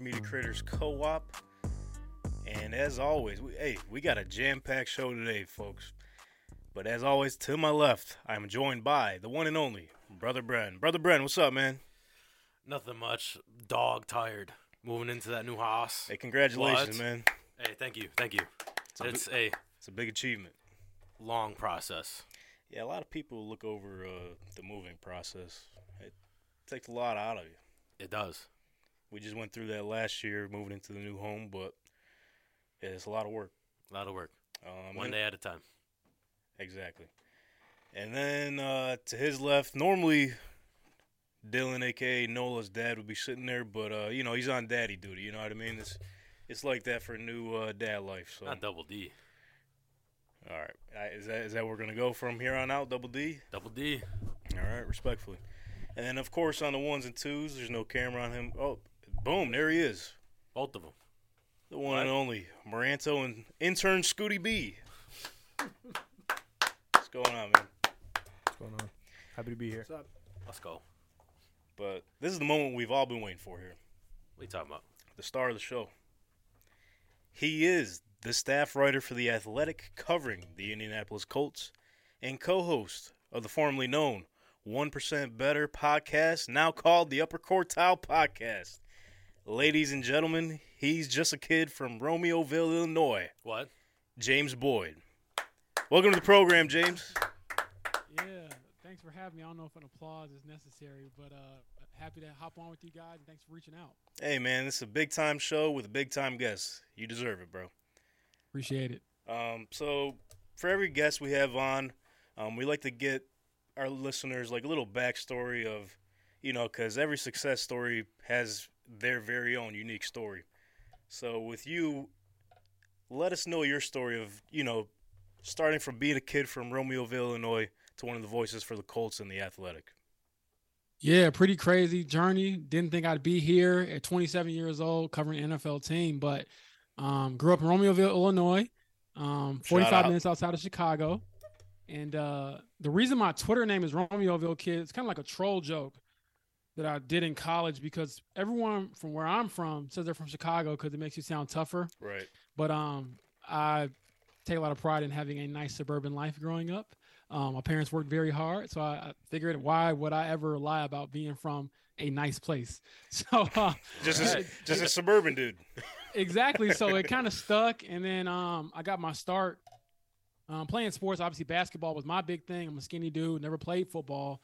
Media Creators Co-op. And as always, we, hey, we got a jam-packed show today, folks. But as always, to my left, I'm joined by the one and only Brother Bren. Brother Bren, what's up, man? Nothing much. Dog tired. Moving into that new house. Hey, congratulations, What? man. Hey, thank you, thank you. a It's a It's a big achievement. long process. Yeah, a lot of people look over uh, the moving process. It takes a lot out of you. It does. We just went through that last year, moving into the new home, but yeah, it's a lot of work. A lot of work. Um, One day at a time. Exactly. And then uh, to his left, normally Dylan, aka Nola's dad, would be sitting there, but uh, you know he's on daddy duty. You know what I mean? It's it's like that for new uh, dad life. So Not double D. all right, is that is that where we're gonna go from here on out? Double D. Double D. All right, respectfully. And then of course on the ones and twos, there's no camera on him. Oh, boom, there he is, Both of them. the one and only Moranto and intern Scooty B. What's going on, man? What's going on? Happy to be here. What's up? Let's go. But this is the moment we've all been waiting for here. What are you talking about? the star of the show. He is the staff writer for The Athletic, covering the Indianapolis Colts, and co host of the formerly known 1% Better podcast, now called the Upper Quartile Podcast. Ladies and gentlemen, he's just a kid from Romeoville, Illinois, What? James Boyd. Welcome to the program, James. Yeah, thanks for having me. I don't know if an applause is necessary, but uh, happy to hop on with you guys. And thanks for reaching out. Hey, man, this is a big time show with a big time guest. You deserve it, bro. Appreciate it. Um, so for every guest we have on, um, we like to get our listeners like a little backstory of, you know, because every success story has their very own unique story. So with you, let us know your story of, you know, starting from being a kid from Romeoville, Illinois, to one of the voices for the Colts and the Athletic. Yeah, pretty crazy journey. Didn't think I'd be here at 27 years old covering NFL team, but um, grew up in Romeoville, Illinois, um, 45 out. minutes outside of Chicago. And uh, the reason my Twitter name is Romeoville Kid, it's kind of like a troll joke that I did in college because everyone from where I'm from says they're from Chicago because it makes you sound tougher. Right. but um, I take a lot of pride in having a nice suburban life growing up. Um, my parents worked very hard, so I, I figured, why would I ever lie about being from a nice place? So uh, Just a, just a suburban dude. exactly. So it kind of stuck, and then um, I got my start um, playing sports. Obviously, basketball was my big thing. I'm a skinny dude, never played football,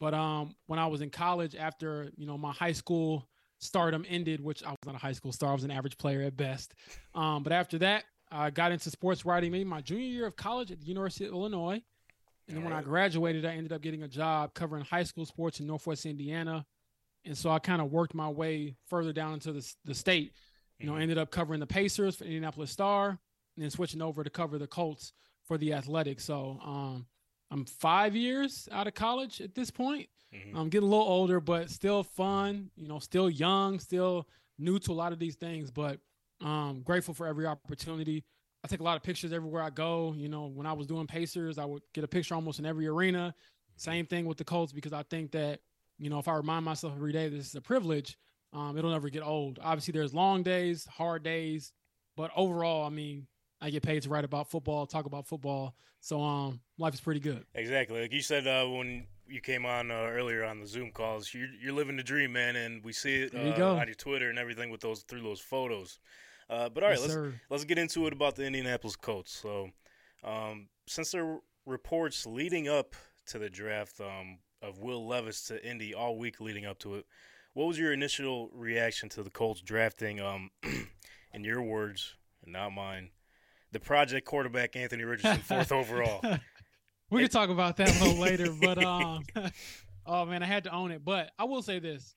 but um, when I was in college, after you know my high school stardom ended, which I was not a high school star, I was an average player at best. Um, but after that, I got into sports writing maybe my junior year of college at the University of Illinois. And then when I graduated, I ended up getting a job covering high school sports in Northwest Indiana. And so I kind of worked my way further down into the, the state. You know, I Mhm. ended up covering the Pacers for Indianapolis Star and then switching over to cover the Colts for the Athletic. So um, I'm five years out of college at this point. Mhm. I'm getting a little older, but still fun, you know, still young, still new to a lot of these things, but um, grateful for every opportunity. I take a lot of pictures everywhere I go. You know, when I was doing Pacers, I would get a picture almost in every arena. Same thing with the Colts because I think that, you know, if I remind myself every day this is a privilege, um, it'll never get old. Obviously, there's long days, hard days, but overall, I mean, I get paid to write about football, talk about football. So um, life is pretty good. Exactly. Like you said uh, when you came on uh, earlier on the Zoom calls, you're, you're living the dream, man, and we see it you uh, on your Twitter and everything with those through those photos. Uh, but all right, Yes, let's sir. let's get into it about the Indianapolis Colts. So, um, since there were reports leading up to the draft um, of Will Levis to Indy all week leading up to it, what was your initial reaction to the Colts drafting, um, in your words, and not mine, the project quarterback Anthony Richardson, fourth overall? we could talk about that a little later, but um, Oh man, I had to own it. But I will say this: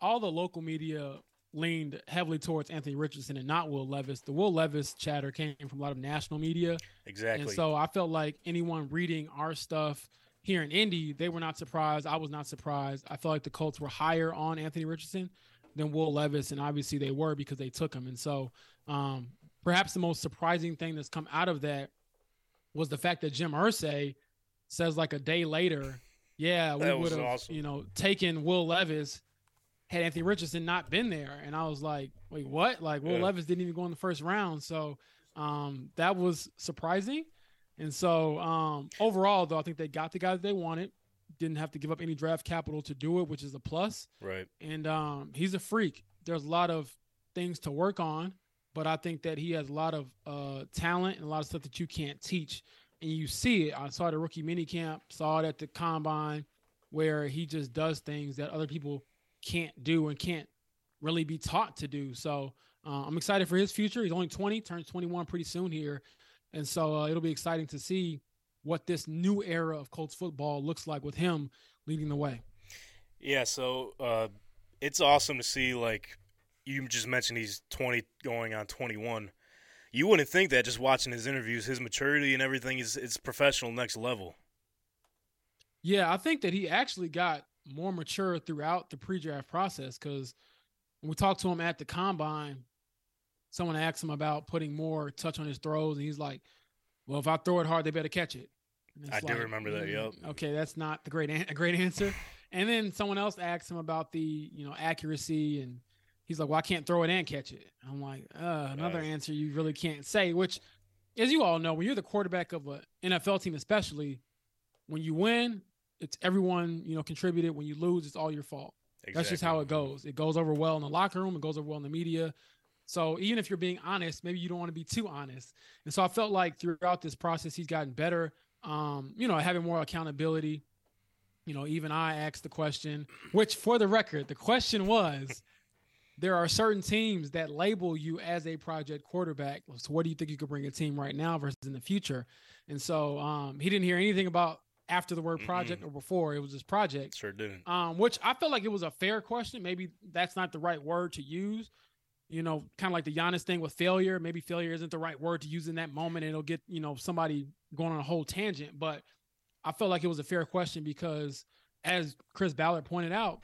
all the local media leaned heavily towards Anthony Richardson and not Will Levis. The Will Levis chatter came from a lot of national media. Exactly. And so I felt like anyone reading our stuff here in Indy, they were not surprised. I was not surprised. I felt like the Colts were higher on Anthony Richardson than Will Levis, and obviously they were because they took him. And so um, perhaps the most surprising thing that's come out of that was the fact that Jim Irsay says like a day later, yeah, we would have, awesome. you know, taken Will Levis had Anthony Richardson not been there. And I was like, wait, what? Like Will Yeah. Levis didn't even go in the first round. So um, that was surprising. And so um, overall, though, I think they got the guy that they wanted. Didn't have to give up any draft capital to do it, which is a plus. right. And um, he's a freak. There's a lot of things to work on, but I think that he has a lot of uh, talent and a lot of stuff that you can't teach. And you see it. I saw the rookie mini camp, saw it at the combine, where he just does things that other people can't do and can't really be taught to do. So uh, I'm excited for his future. He's only 20, turns 21 pretty soon here. And so uh, it'll be exciting to see what this new era of Colts football looks like with him leading the way. Yeah, so uh, it's awesome to see. Like you just mentioned, he's 20 going on 21. You wouldn't think that just watching his interviews, his maturity and everything is it's professional next level. Yeah, I think that he actually got more mature throughout the pre-draft process because when we talked to him at the combine, someone asked him about putting more touch on his throws, and he's like, "Well, if I throw it hard, they better catch it." I do remember that, mm, Yep. Okay, that's not the great an- a great answer. And then someone else asked him about the you know accuracy, and he's like, "Well, I can't throw it and catch it." I'm like, uh, another answer you really can't say. Which, as you all know, when you're the quarterback of an NFL team, especially when you win, it's everyone you know contributed. When you lose, it's all your fault. That's just how it goes. It goes over well in the locker room. It goes over well in the media. So even if you're being honest, maybe you don't want to be too honest. And so I felt like throughout this process, he's gotten better. Um, you know, having more accountability. You know, even I asked the question, which for the record, the question was, there are certain teams that label you as a project quarterback. So what do you think you could bring a team right now versus in the future? And so um, he didn't hear anything about after the word project or before. It was just project Sure didn't. um, which I felt like it was a fair question. Maybe that's not the right word to use. You know, kind of like the Giannis thing with failure. Maybe failure isn't the right word to use in that moment, it'll get you know somebody going on a whole tangent. But I felt like it was a fair question because, as Chris Ballard pointed out,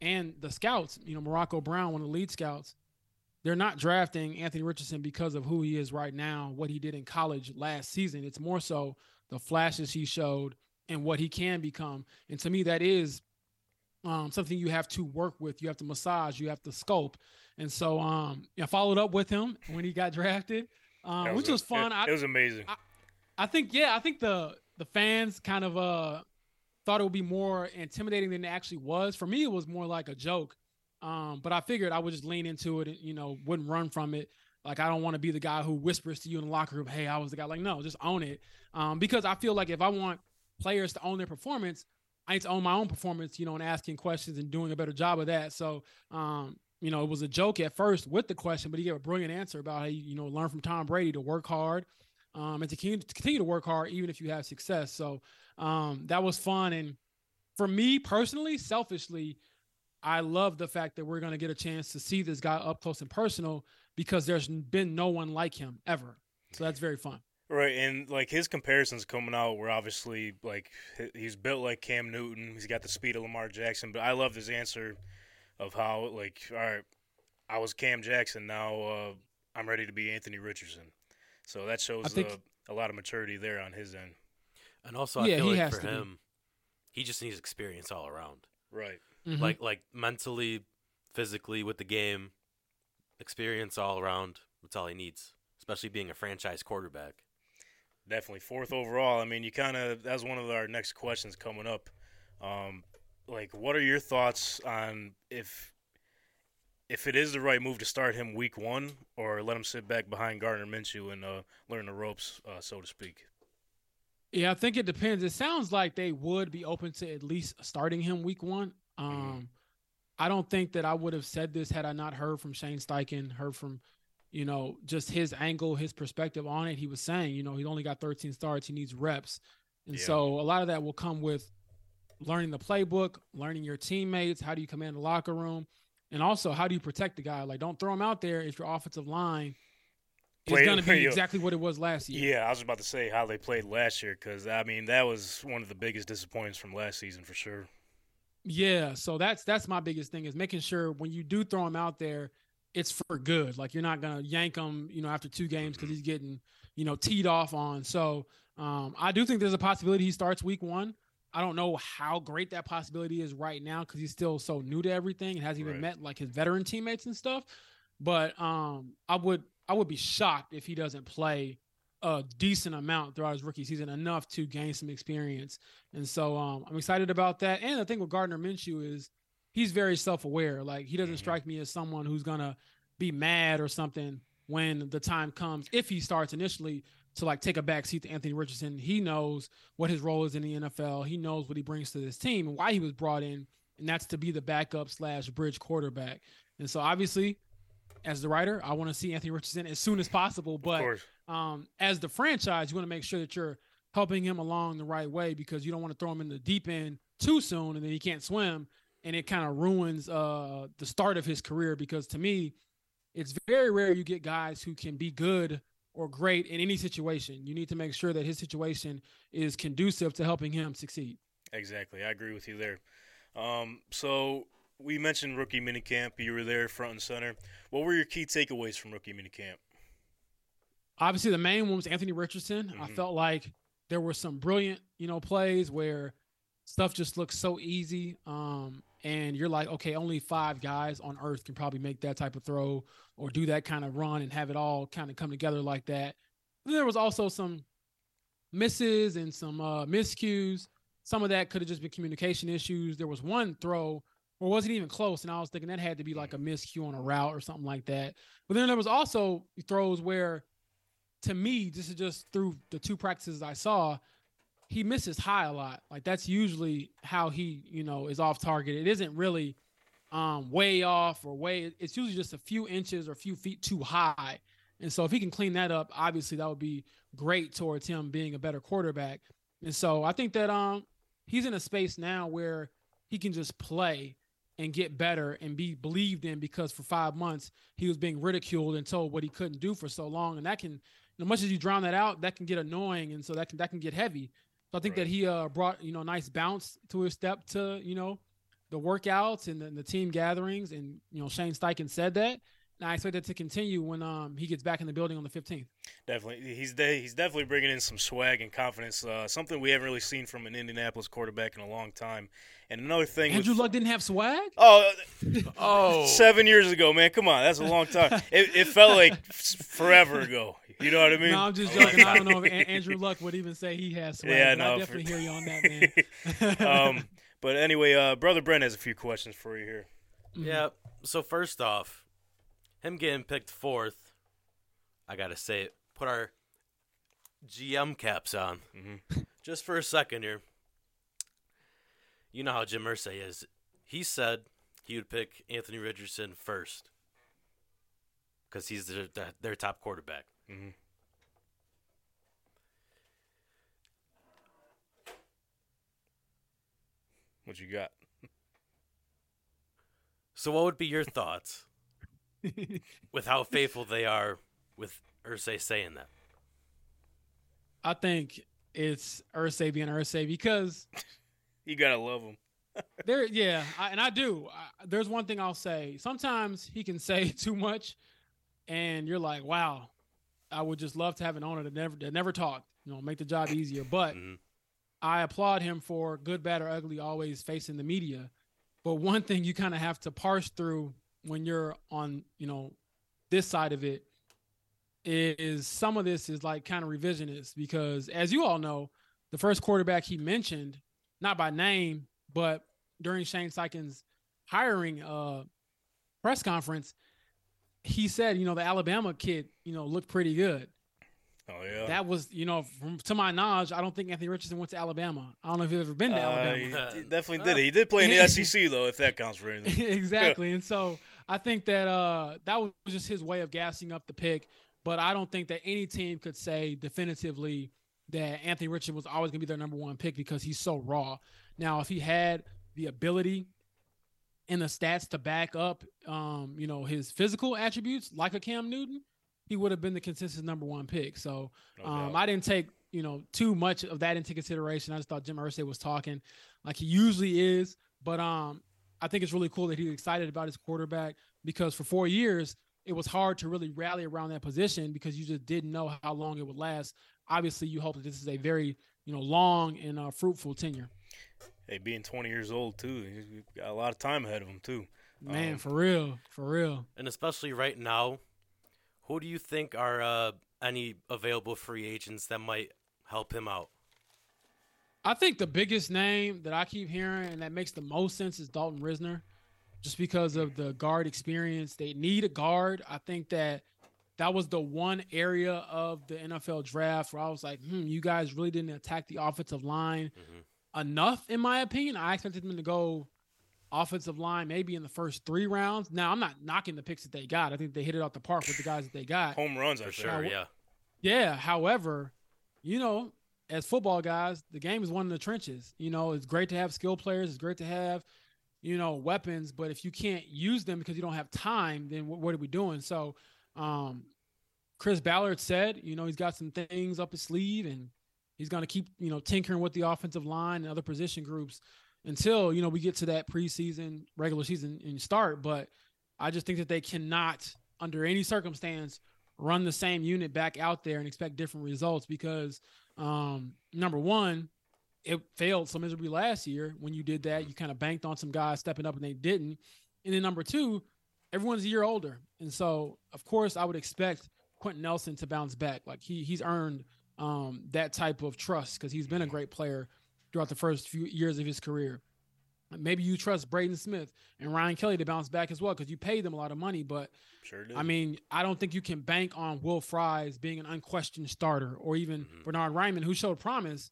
and the scouts, you know, Morocco Brown, one of the lead scouts, they're not drafting Anthony Richardson because of who he is right now, what he did in college last season. It's more so the flashes he showed and what he can become. And to me, that is um, something you have to work with. You have to massage. You have to sculpt. And so um, I followed up with him when he got drafted, uh, That which was fun. It, I, it was amazing. I think yeah, I think the the fans kind of uh thought it would be more intimidating than it actually was. For me, it was more like a joke. Um, but I figured I would just lean into it and you know wouldn't run from it. Like I don't want to be the guy who whispers to you in the locker room, "Hey, I was the guy." Like no, just own it. Um, because I feel like if I want players to own their performance, I need to own my own performance. You know, and asking questions and doing a better job of that. So um, you know, it was a joke at first with the question, but he gave a brilliant answer about how you, know learn from Tom Brady to work hard um, and to continue to work hard even if you have success. So um, that was fun. And for me personally, selfishly, I love the fact that we're going to get a chance to see this guy up close and personal because there's been no one like him ever. So that's very fun. Right, and like his comparisons coming out were obviously like he's built like Cam Newton. He's got the speed of Lamar Jackson, but I love his answer of how like all right, I was Cam Jackson, now uh, I'm ready to be Anthony Richardson. So that shows think- uh, a lot of maturity there on his end. And also, I Yeah, feel he like has for to be. him, he just needs experience all around. Right. Mhm. Like like mentally, physically with the game, experience all around. That's all he needs, especially being a franchise quarterback. Definitely fourth overall. I mean, you kind of that's one of our next questions coming up. Um, like, what are your thoughts on if if it is the right move to start him week one, or let him sit back behind Gardner Minshew and uh, learn the ropes, uh, so to speak? Yeah, I think it depends. It sounds like they would be open to at least starting him week one. Um, I don't think that I would have said this had I not heard from Shane Steichen, heard from, you know, just his angle, his perspective on it. He was saying, you know, he's only got 13 starts, he needs reps. And Yeah. so a lot of that will come with learning the playbook, learning your teammates, how do you command the locker room, and also how do you protect the guy? Like, don't throw him out there if your offensive line Play- going to be exactly what it was last year. Yeah, I was about to say how they played last year because I mean that was one of the biggest disappointments from last season for sure. Yeah, so that's that's my biggest thing is making sure when you do throw him out there, it's for good. Like you're not gonna yank him, you know, after two games because he's getting, you know, teed off on. So um, I do think there's a possibility he starts week one. I don't know how great that possibility is right now because he's still so new to everything and hasn't even Right. met like his veteran teammates and stuff. But um, I would I would be shocked if he doesn't play a decent amount throughout his rookie season, enough to gain some experience. And so um, I'm excited about that. And the thing with Gardner Minshew is he's very self-aware. Like he doesn't Mhm. strike me as someone who's gonna be mad or something when the time comes if he starts initially to like take a back seat to Anthony Richardson. He knows what his role is in the NFL. He knows what he brings to this team and why he was brought in, and that's to be the backup slash bridge quarterback. And so obviously, as the writer, I want to see Anthony Richardson as soon as possible. But um, as the franchise, you want to make sure that you're helping him along the right way because you don't want to throw him in the deep end too soon and then he can't swim and it kind of ruins uh, the start of his career. Because to me, it's very rare you get guys who can be good or great in any situation. You need to make sure that his situation is conducive to helping him succeed. exactly. I agree with you there. Um, so we mentioned rookie minicamp. You were there front and center. What were your key takeaways from rookie minicamp? obviously the main one was Anthony Richardson. I Mhm. felt like there were some brilliant, you know, plays where stuff just looks so easy. Um, and you're like, okay, only five guys on earth can probably make that type of throw or do that kind of run and have it all kind of come together like that. And then there was also some misses and some uh, miscues. Some of that could have just been communication issues. There was one throw or wasn't even close, and I was thinking that had to be like a miscue on a route or something like that. But then there was also throws where to me, this is just through the two practices I saw, he misses high a lot. Like that's usually how he, you know, is off target. It isn't really um way off or way it's usually just a few inches or a few feet too high. And so if he can clean that up, obviously that would be great towards him being a better quarterback. And so I think that um he's in a space now where he can just play and get better and be believed in because for five months he was being ridiculed and told what he couldn't do for so long. And that can as much as you drown that out, that can get annoying, and so that can that can get heavy. So I think Right. that he uh, brought you know a nice bounce to his step to you know the workouts and the, the team gatherings, and you know Shane Steichen said that, and I expect that to continue when um he gets back in the building on the 15th. Definitely, he's de- he's definitely bringing in some swag and confidence. Uh, something we haven't really seen from an Indianapolis quarterback in a long time. And another thing, Andrew with, Luck didn't have swag. oh, Oh, seven years ago, man, come on, that's a long time. it, it felt like forever ago. You know what I mean? no, I'm just joking. I don't know if A- Andrew Luck would even say he has swag. Yeah, but no, I for- definitely hear you on that, man. um, but anyway, uh, brother Brent has a few questions for you here. Mhm. yeah. So first off, him getting picked fourth, I gotta say it. Put our GM caps on Mhm. just for a second here. You know how Jim Irsay is. He said he would pick Anthony Richardson first because he's their, their top quarterback. Mhm. What you got? So, what would be your thoughts with how faithful they are with Irsay saying that? I think it's Irsay being Irsay because You gotta love him. there, yeah, I, and I do. I, there's one thing I'll say. Sometimes he can say too much, and you're like, "Wow, I would just love to have an owner that never that never talked. You know, make the job easier." But Mhm. I applaud him for good, bad, or ugly, always facing the media. But one thing you kind of have to parse through when you're on, you know, this side of it is some of this is like kind of revisionist because, as you all know, the first quarterback he mentioned, not by name, but during Shane Steichen's hiring uh, press conference, he said, you know, the Alabama kid, you know, looked pretty good. Oh yeah. That was, you know, from, to my knowledge, I don't think Anthony Richardson went to Alabama. I don't know if you've ever been to Uh, Alabama. he, he definitely did. He did play in the SEC though, if that counts for anything. exactly. And so I think that uh, that was just his way of gassing up the pick. But I don't think that any team could say definitively that Anthony Richardson was always going to be their number one pick because he's so raw. Now, if he had the ability and the stats to back up, um, you know, his physical attributes like a Cam Newton, he would have been the consensus number one pick. So um. I didn't take you know too much of that into consideration. I just thought Jim Irsay was talking like he usually is, but um, I think it's really cool that he's excited about his quarterback because for four years it was hard to really rally around that position because you just didn't know how long it would last. Obviously, you hope that this is a very you know long and uh, fruitful tenure. Hey, being 20 years old too, he's got a lot of time ahead of him too. Man, Um, for real, for real. And especially right now, who do you think are uh, any available free agents that might help him out? I think the biggest name that I keep hearing and that makes the most sense is Dalton Risner, just because of the guard experience. They need a guard. I think that that was the one area of the NFL draft where I was like, hmm, you guys really didn't attack the offensive line Mhm. enough, in my opinion. I expected them to go offensive line maybe in the first three rounds. Now, I'm not knocking the picks that they got. I think they hit it out the park with the guys that they got. home runs, I For think. sure, yeah. Yeah. However, you know, as football guys, the game is one in the trenches. You know, it's great to have skill players. It's great to have, you know, weapons. But if you can't use them because you don't have time, then what, what are we doing? So, um, Chris Ballard said, you know, he's got some things up his sleeve and he's going to keep, you know, tinkering with the offensive line and other position groups until, you know, we get to that preseason, regular season and start. But I just think that they cannot, under any circumstance, run the same unit back out there and expect different results because um, number one, it failed so miserably last year when you did that. You kind of banked on some guys stepping up and they didn't. And then number two, everyone's a year older. And so of course I would expect Quenton Nelson to bounce back. Like he he's earned um, that type of trust because he's been a great player throughout the first few years of his career. Maybe you trust Braden Smith and Ryan Kelly to bounce back as well because you paid them a lot of money, but Sure. I mean, I don't think you can bank on Will Fries being an unquestioned starter or even Mhm. Bernhard Raimann, who showed promise.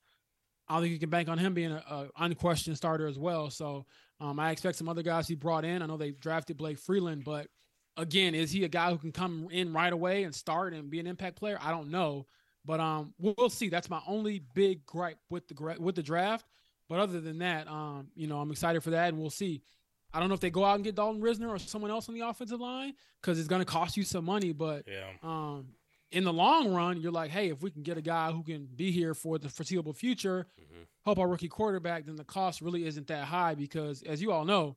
I don't think you can bank on him being an unquestioned starter as well. So um, I expect some other guys he brought in. I know they drafted Blake Freeland, but again, is he a guy who can come in right away and start and be an impact player? I don't know, but um, we'll, we'll see. That's my only big gripe with the with the draft. But other than that, um, you know, I'm excited for that, and we'll see. I don't know if they go out and get Dalton Risner or someone else on the offensive line because it's going to cost you some money. But yeah. um, in the long run, you're like, hey, if we can get a guy who can be here for the foreseeable future, Mhm. help our rookie quarterback, then the cost really isn't that high because, as you all know,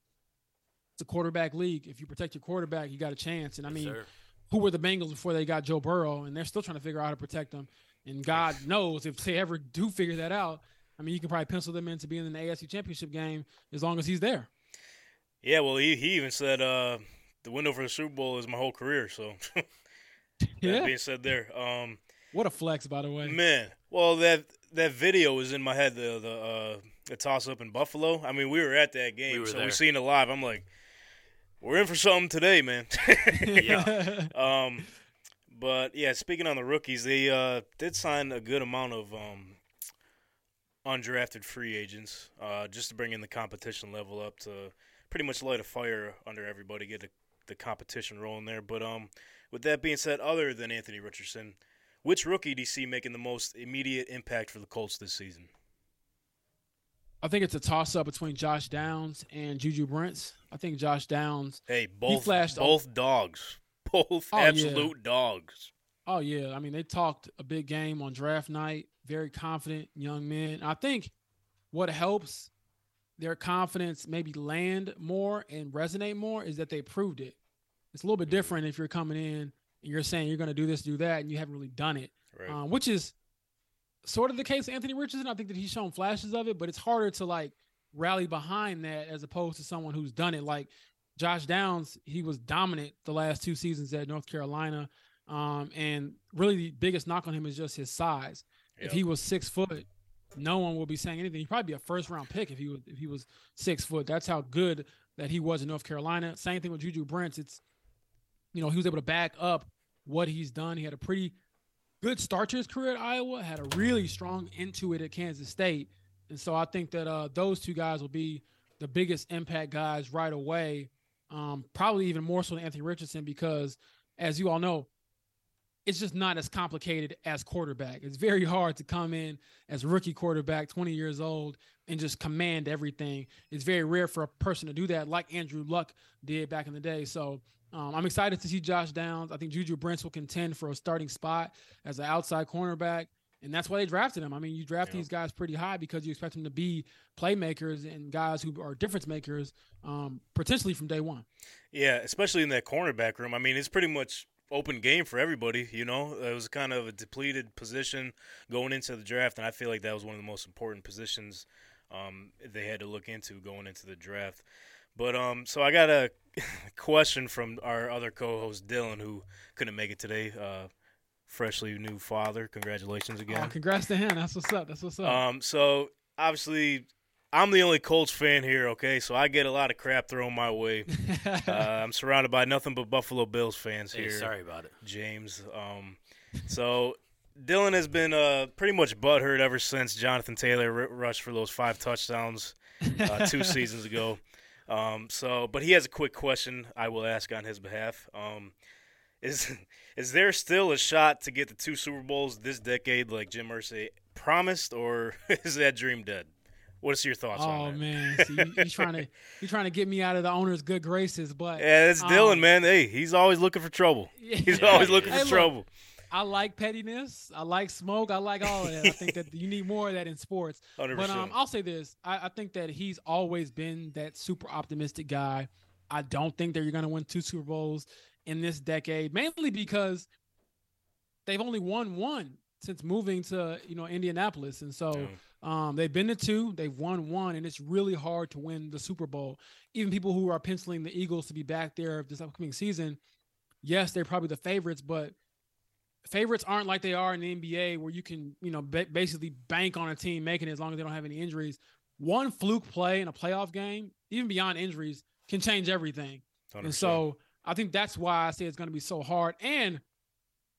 it's a quarterback league. If you protect your quarterback, you got a chance. And I Yes, mean, sir. who were the Bengals before they got Joe Burrow, and they're still trying to figure out how to protect them. And God knows if they ever do figure that out, I mean, you can probably pencil them into being in the AFC Championship game as long as he's there. Yeah, well, he, he even said uh, the window for the Super Bowl is my whole career. So that Yeah. being said, there, um, What a flex, by the way. man, well that that video was in my head. The the uh, the toss up in Buffalo. I mean, we were at that game, We were so there. we seen it live. I'm like, we're in for something today, man. Yeah. Um, but yeah, speaking on the rookies, they uh, did sign a good amount of um, undrafted free agents uh, just to bring in the competition level up to pretty much light a fire under everybody, get the the competition rolling there. But um, with that being said, other than Anthony Richardson, which rookie do you see making the most immediate impact for the Colts this season? I think it's a toss up between Josh Downs and Juju Brents. I think Josh Downs. Hey, both flashed both dogs, both Oh, yeah. absolute dogs. Oh yeah, I mean they talked a big game on draft night. Very confident young men. I think what helps their confidence maybe land more and resonate more is that they proved it. It's a little bit different if you're coming in and you're saying you're going to do this, do that, and you haven't really done it. Right. um, which is sort of the case Anthony Richardson. I think that he's shown flashes of it, but it's harder to like rally behind that as opposed to someone who's done it. Like Josh Downs, he was dominant the last two seasons at North Carolina. Um, and really the biggest knock on him is just his size. If he was six foot, no one will be saying anything. He'd probably be a first round pick if he was if he was six foot. That's how good that he was in North Carolina. Same thing with Juju Brents. It's you know, he was able to back up what he's done. He had a pretty good start to his career at Iowa, had a really strong into it at Kansas State. And so I think that uh, those two guys will be the biggest impact guys right away. Um, probably even more so than Anthony Richardson because, as you all know, it's just not as complicated as quarterback. It's very hard to come in as rookie quarterback, 20 years old, and just command everything. It's very rare for a person to do that, like Andrew Luck did back in the day. So um, I'm excited to see Josh Downs. I think Juju Brents will contend for a starting spot as an outside cornerback. And that's why they drafted him. I mean, you draft yeah. these guys pretty high because you expect them to be playmakers and guys who are difference makers, um, potentially from day one. Yeah, especially in that cornerback room. I mean, it's pretty much open game for everybody. You know, it was kind of a depleted position going into the draft, and I feel like that was one of the most important positions um, they had to look into going into the draft. But um, so I got a question from our other co-host Dylan, who couldn't make it today. Uh, freshly new father. Congratulations again. Oh, congrats to him. That's what's up. That's what's up. Um, so obviously I'm the only Colts fan here, okay? So I get a lot of crap thrown my way. uh, I'm surrounded by nothing but Buffalo Bills fans hey, here. Sorry about it, James. Um, so Dylan has been uh, pretty much butthurt ever since Jonathan Taylor r- rushed for those five touchdowns uh, two seasons ago. Um, so, but he has a quick question I will ask on his behalf. Um, is is there still a shot to get the two Super Bowls this decade, like Jim Irsay promised, or is that dream dead? What's your thoughts oh, on that? Oh, man, See, he's trying to he's trying to get me out of the owner's good graces, but yeah, it's um, Dylan, man. Hey, he's always looking for trouble. He's always looking hey, for look, trouble. I like pettiness. I like smoke. I like all of that. I think that you need more of that in sports. 100%. But um, I'll say this: I, I think that he's always been that super optimistic guy. I don't think that you're going to win two Super Bowls in this decade, mainly because they've only won one since moving to you know Indianapolis, and so. Um, they've been to two, they've won one, and it's really hard to win the Super Bowl. Even people who are penciling the Eagles to be back there this upcoming season, yes, they're probably the favorites, but favorites aren't like they are in the NBA, where you can you know ba- basically bank on a team making it as long as they don't have any injuries. One fluke play in a playoff game, even beyond injuries, can change everything. 100%. And so I think that's why I say it's going to be so hard. And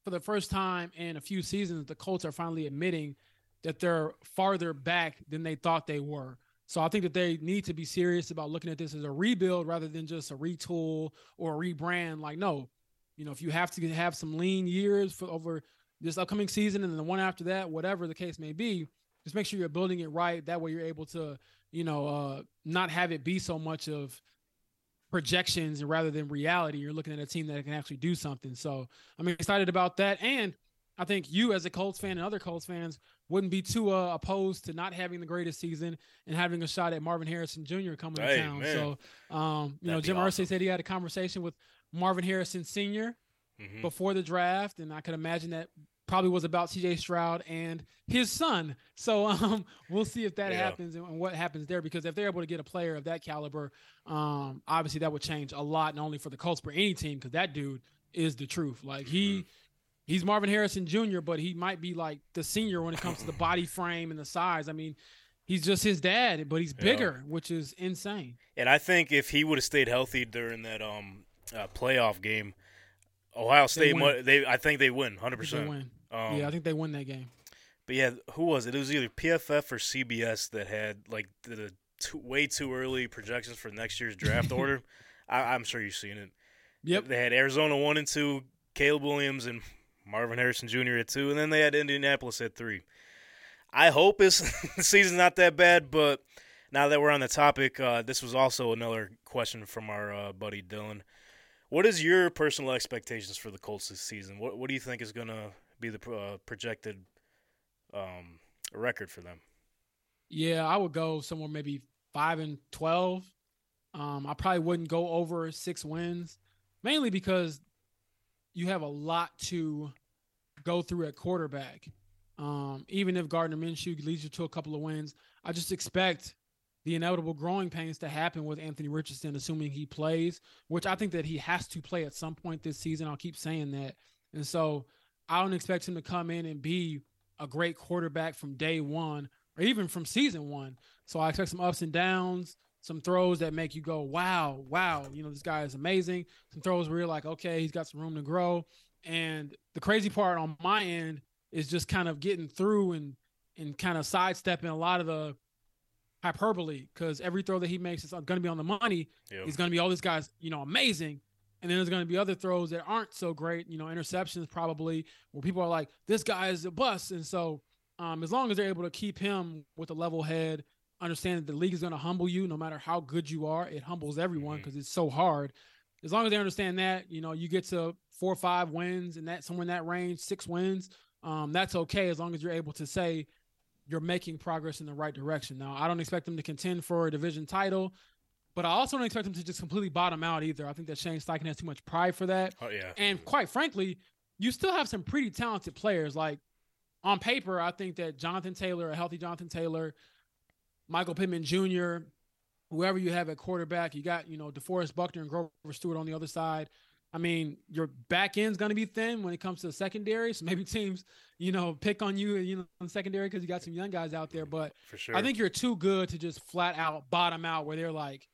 for the first time in a few seasons, the Colts are finally admitting that they're farther back than they thought they were. So I think that they need to be serious about looking at this as a rebuild rather than just a retool or a rebrand. Like, no, you know, if you have to have some lean years for over this upcoming season and then the one after that, whatever the case may be, just make sure you're building it right. That way you're able to, you know, uh, not have it be so much of projections and rather than reality. You're looking at a team that can actually do something. So I'm excited about that. And I think you, as a Colts fan and other Colts fans, wouldn't be too uh, opposed to not having the greatest season and having a shot at Marvin Harrison Jr. coming hey, to town. Man. So, um, you That'd know, Jim awesome. Irsay said he had a conversation with Marvin Harrison Sr. Mm-hmm. before the draft, and I could imagine that probably was about CJ Stroud and his son. So um, we'll see if that yeah. happens and what happens there. Because if they're able to get a player of that caliber, um, obviously that would change a lot, not only for the Colts but any team. Because that dude is the truth. Like he. Mm-hmm. He's Marvin Harrison Jr., but he might be like the senior when it comes to the body frame and the size. I mean, he's just his dad, but he's bigger, yeah. which is insane. And I think if he would have stayed healthy during that um uh, playoff game, Ohio State, they, they I think they win, hundred percent. Win. Um, yeah, I think they win that game. But yeah, who was it? It was either PFF or CBS that had like the too, way too early projections for next year's draft order. I, am sure you've seen it. Yep. They had Arizona one and two, Caleb Williams and Marvin Harrison Jr. at two, and then they had Indianapolis at three. I hope his season's not that bad, but now that we're on the topic, uh, this was also another question from our uh, buddy Dylan. What is your personal expectations for the Colts this season? What What do you think is going to be the uh, projected um, record for them? Yeah, I would go somewhere maybe five and twelve. Um, I probably wouldn't go over six wins, mainly because you have a lot to go through at quarterback. Um, even if Gardner Minshew leads you to a couple of wins, I just expect the inevitable growing pains to happen with Anthony Richardson, assuming he plays, which I think that he has to play at some point this season. I'll keep saying that. And so I don't expect him to come in and be a great quarterback from day one or even from season one. So I expect some ups and downs, some throws that make you go, wow, wow, you know, this guy is amazing. Some throws where you're like, okay, he's got some room to grow. And the crazy part on my end is just kind of getting through and and kind of sidestepping a lot of the hyperbole because every throw that he makes is going to be on the money. Yep. He's going to be all oh, this guy's, you know, amazing. And then there's going to be other throws that aren't so great, you know, interceptions probably, where people are like, this guy is a bust. And so, um, as long as they're able to keep him with a level head, understand that the league is going to humble you no matter how good you are, it humbles everyone because it's so hard. As long as they understand that, you know, you get to four or five wins and that somewhere in that range, six wins, um, that's okay as long as you're able to say you're making progress in the right direction. Now, I don't expect them to contend for a division title, but I also don't expect them to just completely bottom out either. I think that Shane Steichen has too much pride for that. Oh yeah. And quite frankly, you still have some pretty talented players. Like on paper, I think that Jonathan Taylor, a healthy Jonathan Taylor, Michael Pittman Jr., whoever you have at quarterback, you got, you know, DeForest Buckner and Grover Stewart on the other side. I mean, your back end's going to be thin when it comes to the secondary. So maybe teams, you know, pick on you, you know, in secondary because you got some young guys out there. But For sure. I think you're too good to just flat out bottom out where they're like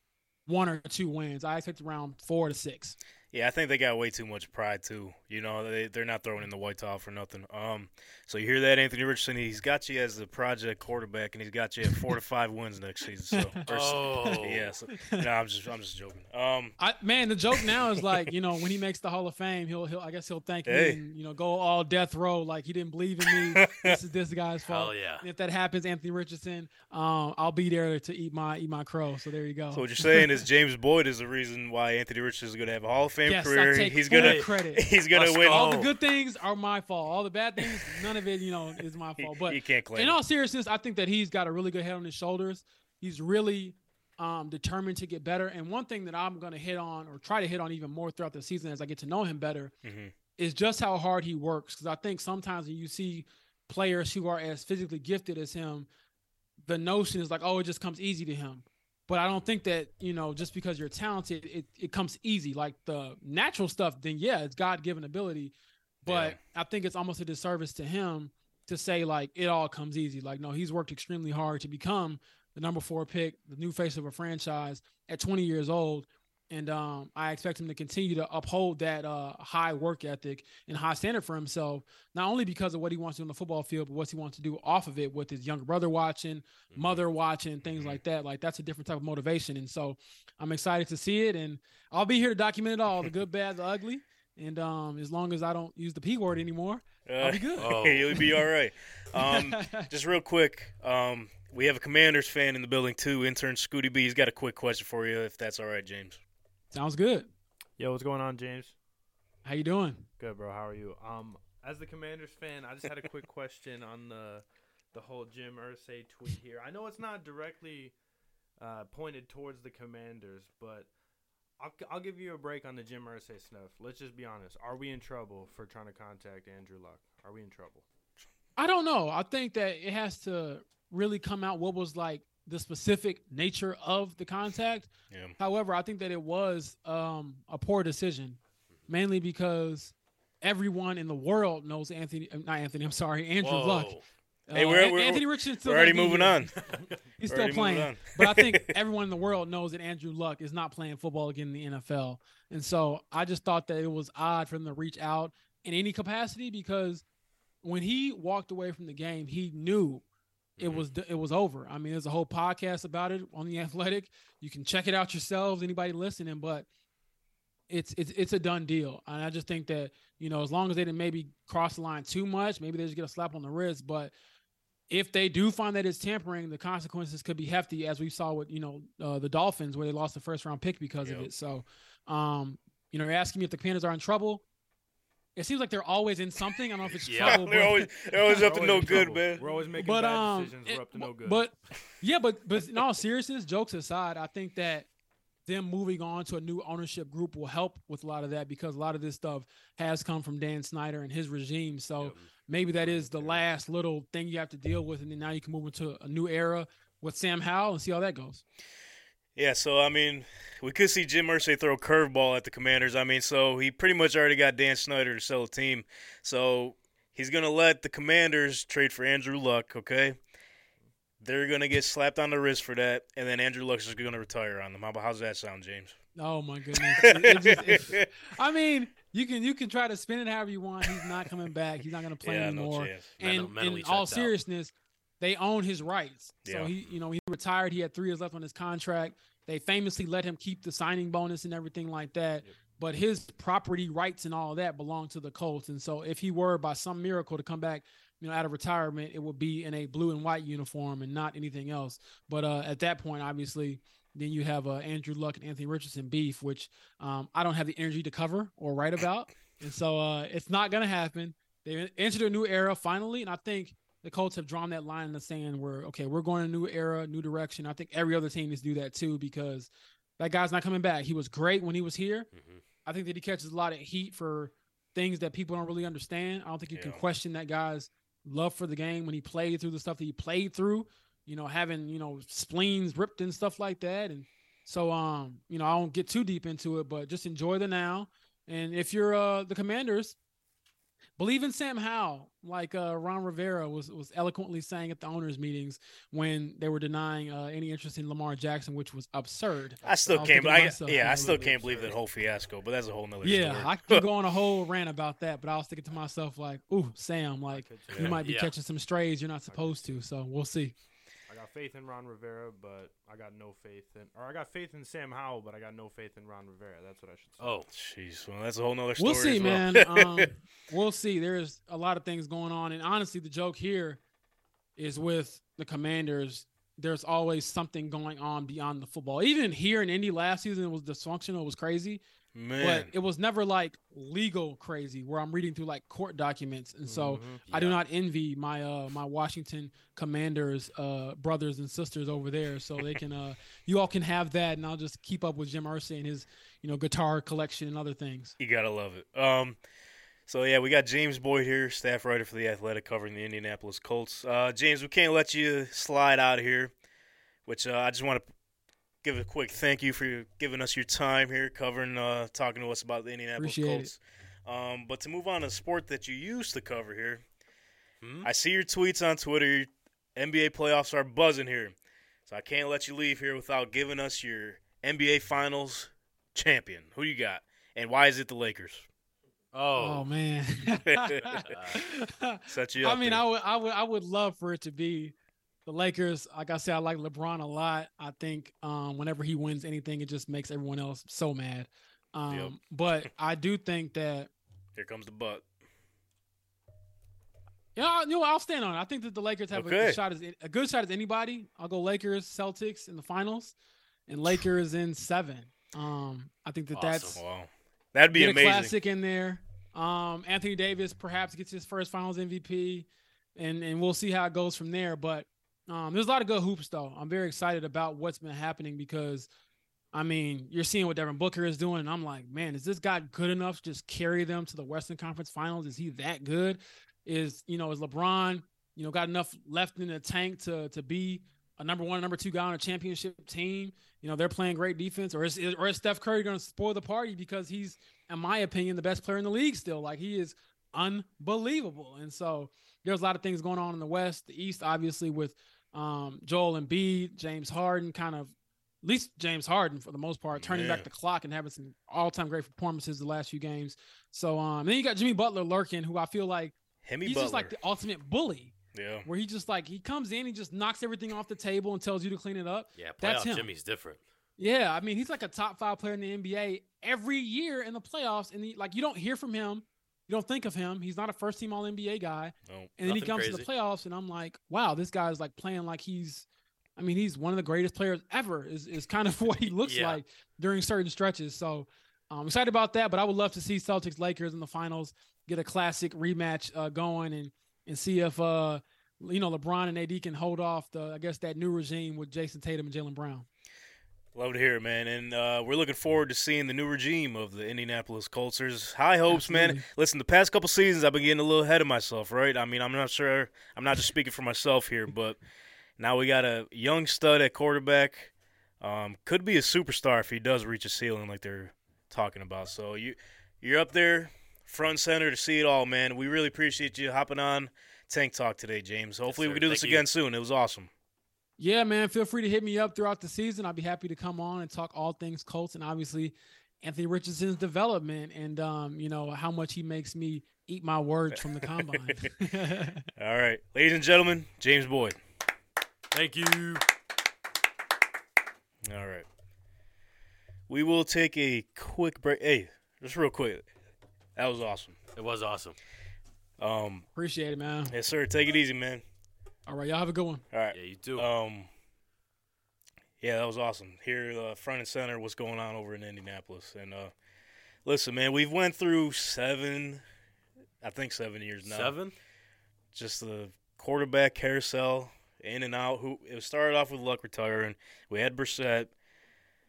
one or two wins. I expect around four to six. Yeah, I think they got way too much pride too. You know, they they're not throwing in the white towel for nothing. Um, so you hear that, Anthony Richardson? He's got you as the project quarterback, and he's got you at four to five wins next season. So, or- Oh. yeah. So, no, I'm just I'm just joking. Um, I man, the joke now is like, you know, when he makes the Hall of Fame, he'll he'll I guess he'll thank Hey. me and you know go all death row like he didn't believe in me. this is this guy's fault. Hell yeah. And if that happens, Anthony Richardson, um, I'll be there to eat my eat my crow. So there you go. so what you're saying is James Boyd is the reason why Anthony Richardson is going to have a Hall of Fame yes, career. I take he's gonna credit. he's gonna Let's win. go. all the good things are my fault. All the bad things, none of it, you know, is my fault. But you can't claim. in all seriousness, I think that he's got a really good head on his shoulders. He's really um, determined to get better. And one thing that I'm going to hit on or try to hit on even more throughout the season as I get to know him better Mhm. is just how hard he works. Because I think sometimes when you see players who are as physically gifted as him, the notion is like, oh, it just comes easy to him. But I don't think that, you know, just because you're talented, it, it comes easy. Like the natural stuff, then yeah, it's God given ability. But I think it's almost a disservice to him to say like it all comes easy. Like, no, he's worked extremely hard to become the number four pick, the new face of a franchise at 20 years old. And um, I expect him to continue to uphold that uh, high work ethic and high standard for himself, not only because of what he wants to do on the football field, but what he wants to do off of it with his younger brother watching, mother watching, things Mhm. like that. Like that's a different type of motivation. And so I'm excited to see it. And I'll be here to document it all the good, bad, the ugly. And um, as long as I don't use the P word anymore, I'll be good. Oh. you'll be all right. Um, just real quick, um, we have a Commanders fan in the building too. Intern Scooty B. He's got a quick question for you, if that's all right, James. Sounds good. Yo, what's going on, James? How you doing? Good, bro. How are you? Um, as the Commanders fan, I just had a quick question on the the whole Jim Irsay tweet here. I know it's not directly uh, pointed towards the Commanders, but I'll I'll give you a break on the Jim Irsay stuff. Let's just be honest. Are we in trouble for trying to contact Andrew Luck? Are we in trouble? I don't know. I think that it has to really come out what was like the specific nature of the contact. Yeah. However, I think that it was um, a poor decision, mainly because everyone in the world knows Anthony. uh, Not Anthony. I'm sorry, Andrew Whoa. Luck. Hey, Uh, we're- we're- Anthony Richardson. We're already moving here. on. He's We're still playing. but I think everyone in the world knows that Andrew Luck is not playing football again in the NFL. And so I just thought that it was odd for him to reach out in any capacity because when he walked away from the game, he knew it was it was over. I mean, there's a whole podcast about it on the Athletic. You can check it out yourselves. Anybody listening, but it's it's it's a done deal. And I just think that you know, as long as they didn't maybe cross the line too much, maybe they just get a slap on the wrist. But if they do find that it's tampering, the consequences could be hefty, as we saw with you know uh, the Dolphins, where they lost the first round pick because of it. So, um, you know, you're asking me if the Commanders are in trouble. It seems like they're always in something. I don't know if it's Yeah. trouble, they're always they're always up to no good, trouble. man. We're always making but bad um, decisions. it- We're up to no good. But yeah, but but in all seriousness, jokes aside, I think that them moving on to a new ownership group will help with a lot of that because a lot of this stuff has come from Dan Snyder and his regime. So Yep. maybe that is the last little thing you have to deal with, and then now you can move into a new era with Sam Howell and see how that goes. Yeah, so I mean, we could see Jim Irsay throw a curveball at the Commanders. I mean, so he pretty much already got Dan Snyder to sell the team. So he's gonna let the Commanders trade for Andrew Luck. Okay, they're gonna get slapped on the wrist for that, and then Andrew Luck's just gonna retire on them. How how's that sound, James? Oh my goodness! It- it just- it- I mean, you can you can try to spin it however you want. He's not coming back. He's not going to play yeah, no anymore. chance. And mentally in all checked out. seriousness, they own his rights. Yeah. So he, you know, he retired. He had three years left on his contract. They famously let him keep the signing bonus and everything like that. Yep. but his property rights and all that belong to the Colts. And so if he were by some miracle to come back, you know, out of retirement, it would be in a blue and white uniform and not anything else. But uh, at that point, obviously, then you have uh, Andrew Luck and Anthony Richardson beef, which um, I don't have the energy to cover or write about. And so uh, it's not going to happen. They entered a new era finally, and I think the Colts have drawn that line in the sand where okay, we're going a new era, new direction. I think every other team to do that too because that guy's not coming back. He was great when he was here. Mhm. I think that he catches a lot of heat for things that people don't really understand. I don't think you can question that guy's love for the game when he played through the stuff that he played through. You know, having you know spleens ripped and stuff like that, and so um, you know, I don't get too deep into it, but just enjoy the now. And if you're uh the Commanders, believe in Sam Howell, like uh, Ron Rivera was was eloquently saying at the owners' meetings when they were denying uh, any interest in Lamar Jackson, which was absurd. I still I can't. I, yeah, I still can't bit believe that whole fiasco. But that's a whole nother Yeah, story. I could go on a whole rant about that, but I was thinking to myself like, "Ooh, Sam, like you might be Yeah. catching some strays you're not supposed to." So we'll see. I got faith in Ron Rivera, but I got no faith in, or I got faith in Sam Howell, but I got no faith in Ron Rivera. That's what I should say. Oh, Jeez, well, that's a whole nother story. We'll see, as well. man. um, we'll see. There's a lot of things going on, and honestly, the joke here is with the Commanders. There's always something going on beyond the football. Even here in Indy last season, it was dysfunctional. It was crazy. Man. but it was never like legal crazy where I'm reading through like court documents, and so Mhm. I do not envy my uh my Washington Commanders uh brothers and sisters over there, so they can uh you all can have that, and I'll just keep up with Jim Irsay and his you know guitar collection and other things. You gotta love it. Um, so yeah, we got James Boyd here, staff writer for the Athletic, covering the Indianapolis Colts. Uh, James, we can't let you slide out of here. Which uh, I just want to give a quick thank you for giving us your time here, covering, uh, talking to us about the Indianapolis Appreciate Colts. Um, but to move on to a sport that you used to cover here, Hmm? I see your tweets on Twitter. NBA playoffs are buzzing here, so I can't let you leave here without giving us your NBA Finals champion. Who you got, and why is it the Lakers? Oh, oh, man. Set you I up mean, there. I would, I would, I would love for it to be the Lakers. Like I said, I like LeBron a lot. I think um, whenever he wins anything, it just makes everyone else so mad. Um, Yep. But I do think that Here comes the butt. Yeah, you know, I'll stand on it. I think that the Lakers have a, Okay. a shot as a good shot as anybody. I'll go Lakers, Celtics in the finals, and Lakers in seven. Um, I think that that's Wow, that'd be a amazing. classic in there. Um, Anthony Davis perhaps gets his first Finals MVP, and and we'll see how it goes from there. But um, there's a lot of good hoops though. I'm very excited about what's been happening because, I mean, you're seeing what Devin Booker is doing, and I'm like, man, is this guy good enough to just carry them to the Western Conference Finals? Is he that good? Is you know is LeBron you know got enough left in the tank to to be a number one, number two guy on a championship team? You know they're playing great defense, or is or is Steph Curry going to spoil the party because he's, in my opinion, the best player in the league still? Like he is unbelievable, and so there's a lot of things going on in the West, the East, obviously with um, Joel Embiid, James Harden, kind of at least James Harden for the most part, turning Yeah. back the clock and having some all-time great performances the last few games. So um, then you got Jimmy Butler lurking, who I feel like Hemi he's Butler. just like the ultimate bully, yeah, where he just like he comes in, he just knocks everything off the table and tells you to clean it up. yeah, That's him. Jimmy's different. Yeah, I mean he's like a top five player in the NBA every year in the playoffs, and he, like you don't hear from him, you don't think of him. He's not a first team All NBA guy, no. and then he comes to the playoffs, and I'm like, wow, this guy's like playing like he's. I mean, he's one of the greatest players ever. Is is kind of what he looks Yeah. like during certain stretches. So I'm excited about that. But I would love to see Celtics Lakers in the finals, get a classic rematch uh, going, and and see if uh you know LeBron and AD can hold off the I guess that new regime with Jayson Tatum and Jaylen Brown. Love to hear it, man. And uh, we're looking forward to seeing the new regime of the Indianapolis Colts. There's high hopes, man. Listen, the past couple seasons, I've been getting a little ahead of myself, right? I mean, I'm not sure. I'm not just speaking for myself here, but now we got a young stud at quarterback. Um, could be a superstar if he does reach a ceiling like they're talking about. So you, you're up there, front center to see it all, man. We really appreciate you hopping on Tank Talk today, James. Hopefully, we can do this Thank you. again soon. It was awesome. Yeah, man. Feel free to hit me up throughout the season. I'll be happy to come on and talk all things Colts and obviously Anthony Richardson's development and um, you know, how much he makes me eat my words from the combine. All right, ladies and gentlemen, James Boyd. Thank you. All right. We will take a quick break. Hey, just real quick. That was awesome. It was awesome. Um, Appreciate it, man. yes, sir. Take it easy, man. All right, y'all have a good one. All right. Yeah, you do. Um, yeah, that was awesome. Here, uh, front and center, what's going on over in Indianapolis? And uh, listen, man, we've went through seven, I think seven years now. Seven. Just the quarterback carousel, in and out. Who it started off with Luck retiring. We had Brissett.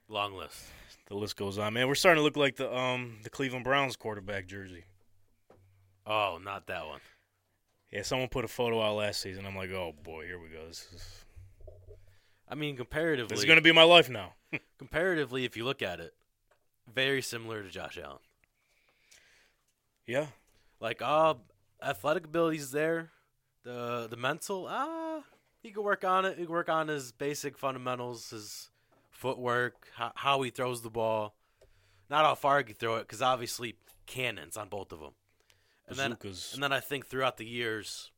Long list. The list goes on, man. We're starting to look like the um the Cleveland Browns quarterback jersey. Oh, not that one. Yeah, someone put a photo out last season. I'm like, oh boy, here we go. This is, I mean, comparatively, this is going to be my life now. comparatively, if you look at it, very similar to Josh Allen. yeah, Like, uh, athletic abilities there. The the mental, ah, he could work on it. He could work on his basic fundamentals, his footwork, how, how he throws the ball. Not how far he can throw it, because obviously cannons on both of them. And then, and then I think throughout the years,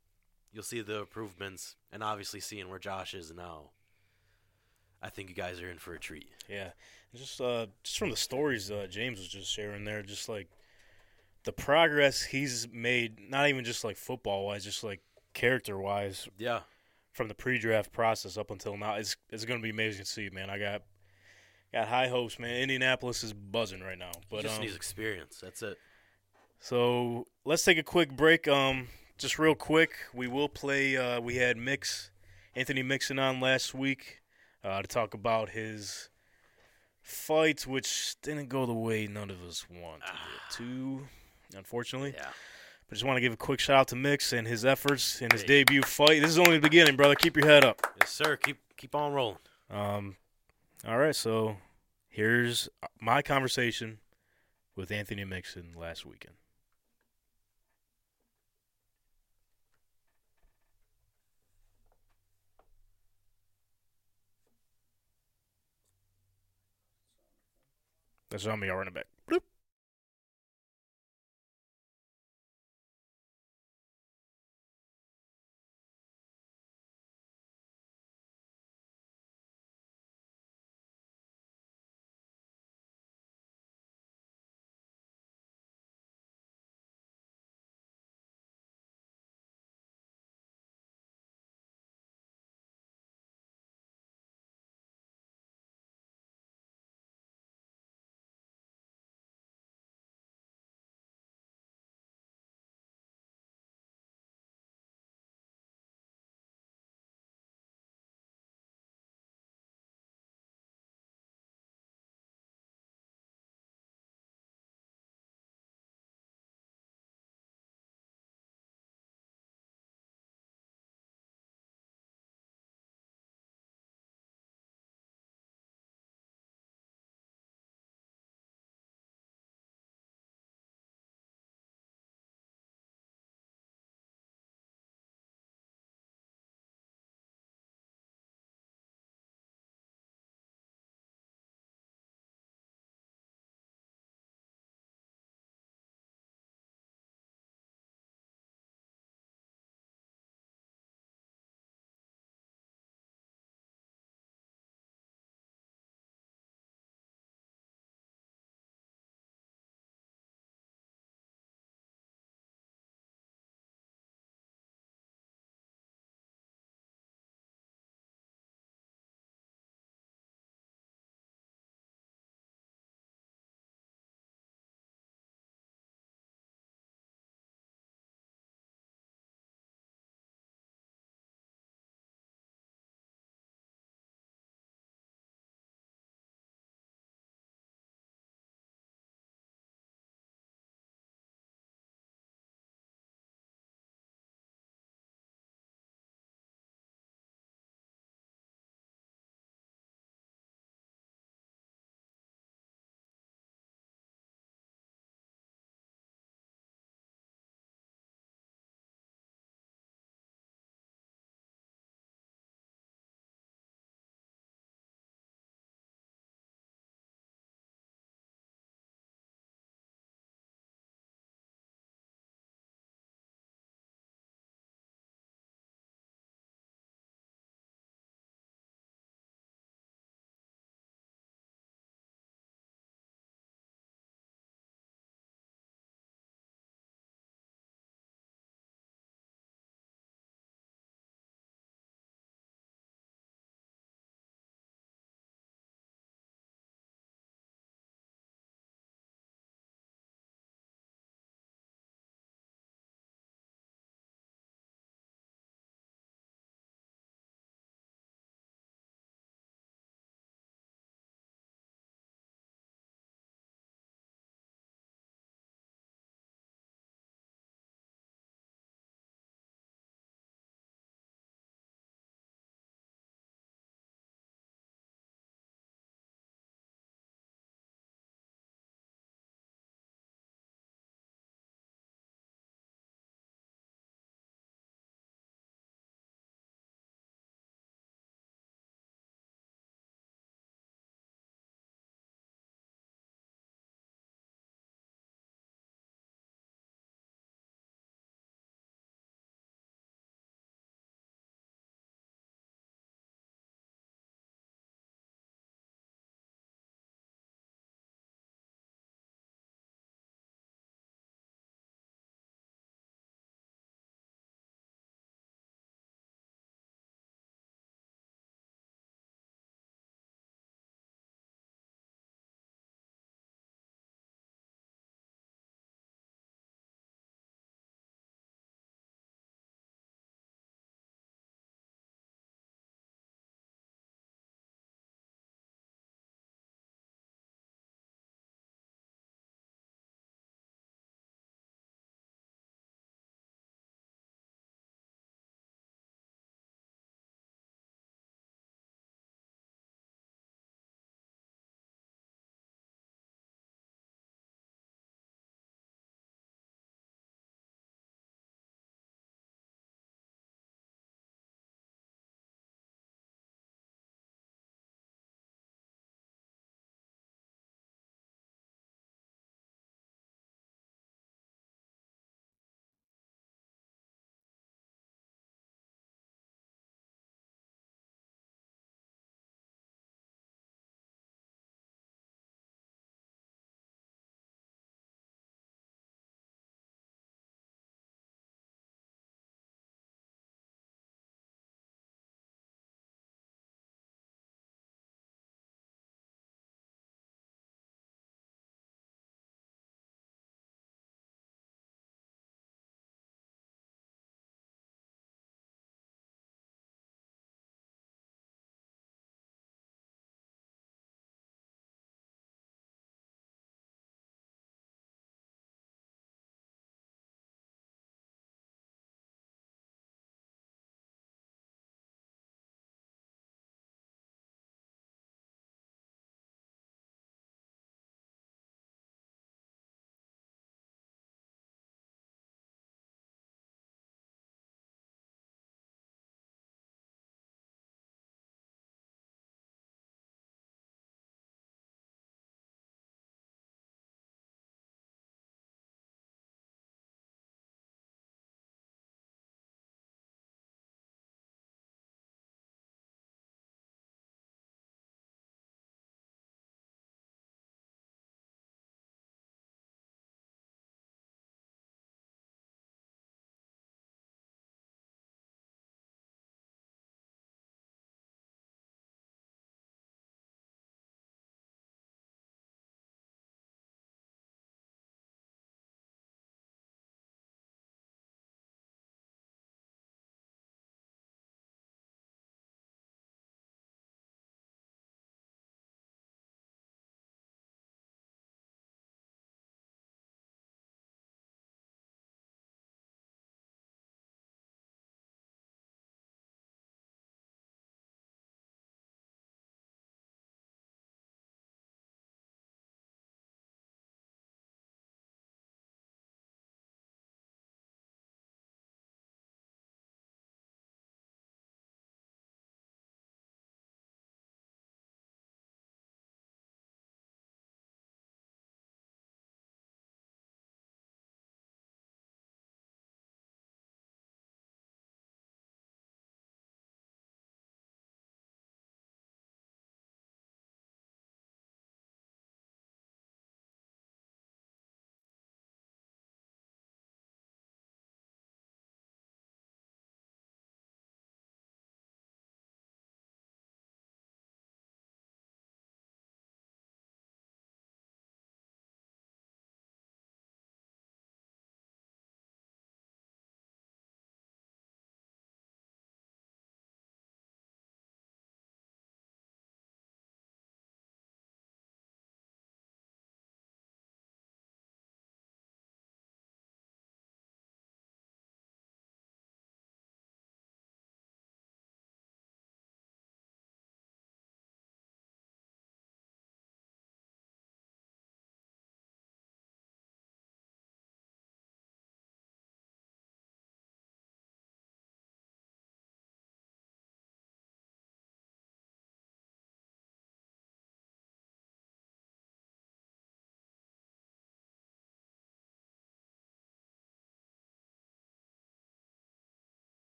you'll see the improvements, and obviously seeing where Josh is now. I think you guys are in for a treat. Yeah, and just uh, just from the stories uh, James was just sharing there, just like the progress he's made, not even just like football wise, just like character wise, Yeah, from the pre-draft process up until now, it's it's going to be amazing to see, man. I got got high hopes, man. Indianapolis is buzzing right now, he but just um, needs experience. That's it. So let's take a quick break. Um, just real quick, we will play. Uh, we had Mix Anthony Mixon on last week uh, to talk about his fight, which didn't go the way none of us wanted it to, unfortunately. Yeah. But just want to give a quick shout out to Mix and his efforts in his Hey. debut fight. This is only the beginning, brother. Keep your head up. Yes, sir. Keep keep on rolling. Um, all right, so here's my conversation with Anthony Mixon last weekend. That's on me. I'll run it back.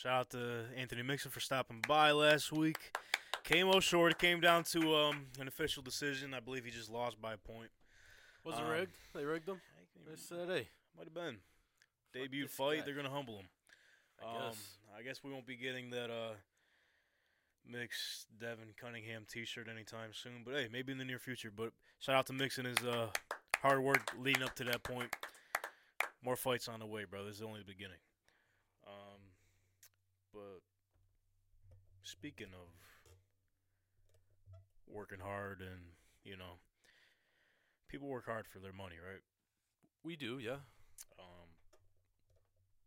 Shout out to Anthony Mixon for stopping by last week. Came out short. It came down to um, an official decision. I believe he just lost by a point. Was it Um, rigged? They rigged them. They said, "Hey, Might have been. Debut fight. They're gonna humble him. I um, guess." I guess we won't be getting that uh, mix Devin Cunningham T-shirt anytime soon. But hey, maybe in the near future. But shout out to Mixon his uh, hard work leading up to that point. More fights on the way, bro. This is only the beginning. But speaking of working hard and you know, people work hard for their money, right? We do, yeah. Um,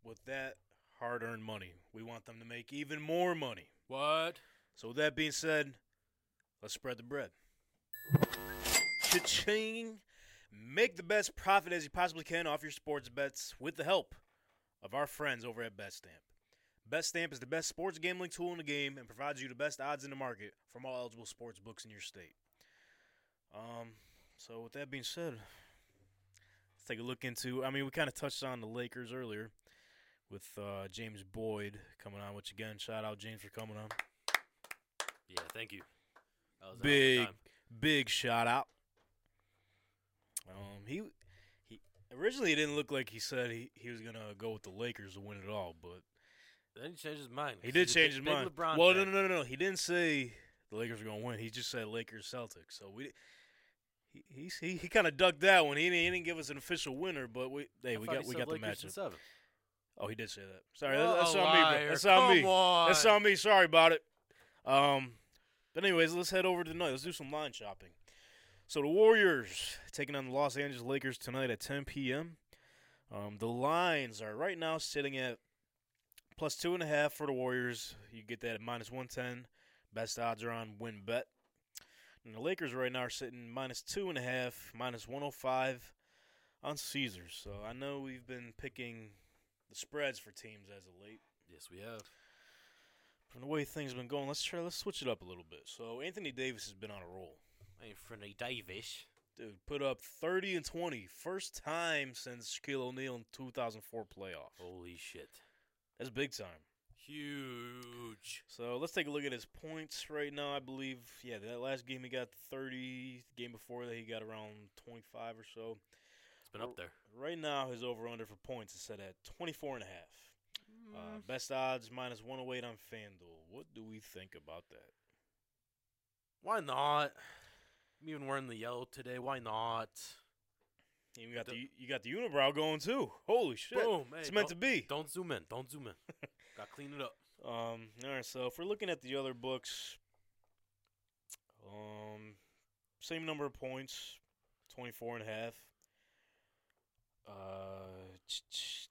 with that hard-earned money, we want them to make even more money. What? So with that being said, let's spread the bread. Cha-ching! Make the best profit as you possibly can off your sports bets with the help of our friends over at BetStamp. BetStamp is the best sports gambling tool in the game and provides you the best odds in the market from all eligible sports books in your state. Um, so with that being said, let's take a look into. I mean, we kind of touched on the Lakers earlier with uh, James Boyd coming on. Which again, shout out James for coming on. Yeah, thank you. That was a hell of a Big, big shout out. Um, he he originally it didn't look like he said he, he was gonna go with the Lakers to win it all, but Then he changed his mind. He did change his mind. LeBron well, no, no, no, no, he didn't say the Lakers were gonna win. He just said Lakers Celtics. So we he he he, he kind of ducked that one. He didn't, he didn't give us an official winner, but we hey we got we got the matchup. Oh, he did say that. Sorry, that, that's on me. Bro. That's on me. On. That's on me. Sorry about it. Um, but anyways, let's head over to tonight. Let's do some line shopping. So the Warriors taking on the Los Angeles Lakers tonight at 10 p.m. Um, the lines are right now sitting at plus two and a half for the Warriors. You get that at minus 110. Best odds are on WynnBET. And the Lakers right now are sitting minus two and a half, minus 105 on Caesars. So I know we've been picking the spreads for teams as of late. Yes, we have. From the way things have been going, let's try let's switch it up a little bit. So Anthony Davis has been on a roll. Freddie Davis. Dude, put up 30 and 20. First time since Shaquille O'Neal in 2004 playoff. Holy shit. That's big time. Huge. So let's take a look at his points right now. I believe, yeah, that last game he got 30. The game before that he got around 25 or so. It's been up there. Right now his over under for points is set at 24 and a half. Uh, best odds minus 108 on FanDuel. What do we think about that? Why not? I'm even wearing the yellow today. Why not? You got The- the you got the unibrow going too. Holy shit! Boom. Hey, it's meant to be. Don't zoom in. Don't zoom in. Got to clean it up. Um, all right, so if we're looking at the other books, um, same number of points, 24 and a half. Uh,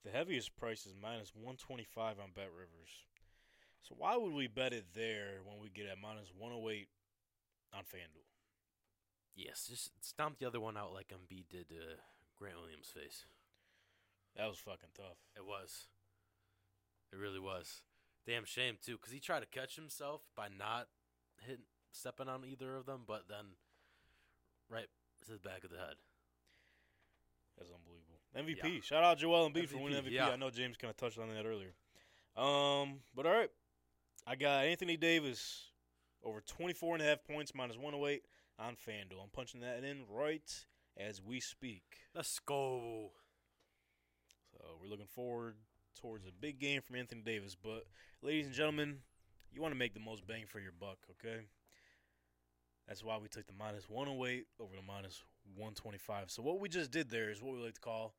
the heaviest price is minus 125 on BetRivers. So why would we bet it there when we get at minus 108 on FanDuel? Yes, just stomp the other one out like Embiid did to Grant Williams' face. That was fucking tough. It was. It really was. Damn shame too, because he tried to catch himself by not hitting, stepping on either of them, but then right to the back of the head. That's unbelievable. MVP. Yeah. Shout out Joel Embiid for winning MVP, MVP. yeah. I know James kind of touched on that earlier. Um, but all right. I got Anthony Davis over 24 and a half points minus 108 on FanDuel. I'm punching that in right as we speak. Let's go. So we're looking forward towards a big game from Anthony Davis. But ladies and gentlemen, you want to make the most bang for your buck, okay? That's why we took the minus 108 over the minus 125. So what we just did there is what we like to call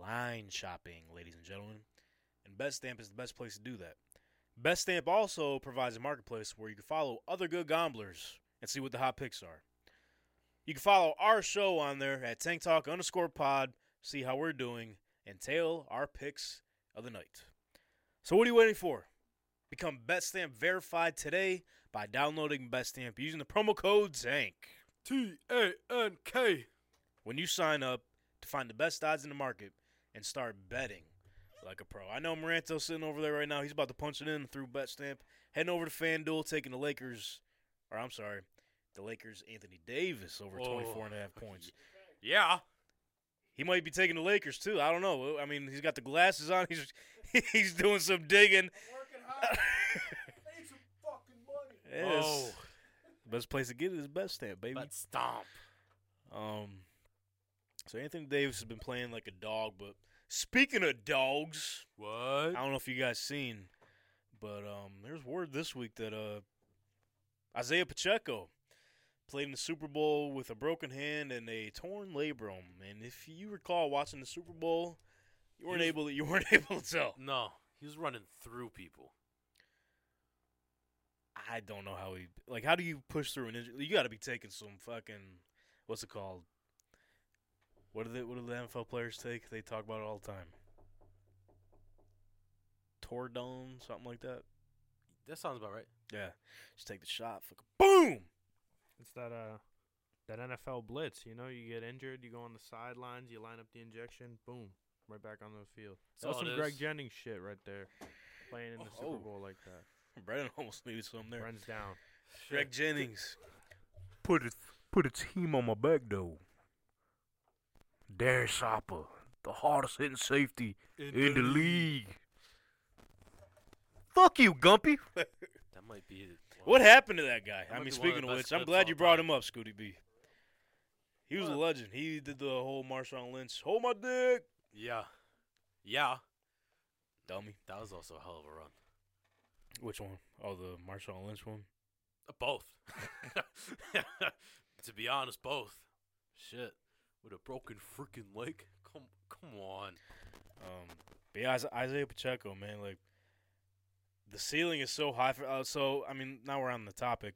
line shopping, ladies and gentlemen. And BetStamp is the best place to do that. BetStamp also provides a marketplace where you can follow other good gamblers and see what the hot picks are. You can follow our show on there at Tank Talk underscore pod, see how we're doing, and tail our picks of the night. So what are you waiting for? Become BetStamp verified today by downloading BetStamp using the promo code TANK. T A N K. when you sign up to find the best odds in the market and start betting like a pro. I know Moranto's sitting over there right now. He's about to punch it in through BetStamp. Heading over to FanDuel, taking the Lakers, or I'm sorry, the Lakers, Anthony Davis over Oh. 24 and a half points. Yeah. He might be taking the Lakers too. I don't know. I mean, he's got the glasses on. He's he's doing some digging. Yes. Oh, Best place to get it is Best Stamp, baby. but stomp. Um, so Anthony Davis has been playing like a dog. But speaking of dogs, What? I don't know if you guys seen, but um, there's word this week that uh, Isaiah Pacheco played in the Super Bowl with a broken hand and a torn labrum. And if you recall watching the Super Bowl, you weren't was- able to, you weren't able to tell. No, he was running through people. I don't know how he like. How do you push through an injury? You got to be taking some fucking what's it called? What do they? What do the NFL players take? They talk about it all the time. Tordone, something like that. That sounds about right. Yeah, just take the shot. Fucking boom. It's that uh that NFL blitz. You know, you get injured, you go on the sidelines, you line up the injection, boom, right back on the field. That's That was some it Greg. Jennings shit right there, playing in the Oh. Super Bowl like that. Brennan almost needed something there. Runs down. Greg Jennings. Put it, put a team on my back though. Darren Sharper, the hardest hitting safety in the league. Fuck you, Gumpy. That might be. What happened to that guy? That I mean, be one of speaking of which, I'm glad you brought time. him up, Scooty B. He was a legend. He did the whole Marshawn Lynch, hold my dick. Yeah. Yeah. Dummy. That was also a hell of a run. Which one? Oh, the Marshawn Lynch one? Uh, Both. to be honest, both. Shit. With a broken freaking leg. Come, come on. Um, but yeah, Isaiah Pacheco, man, like the ceiling is so high. For, uh, so I mean, now we're on the topic.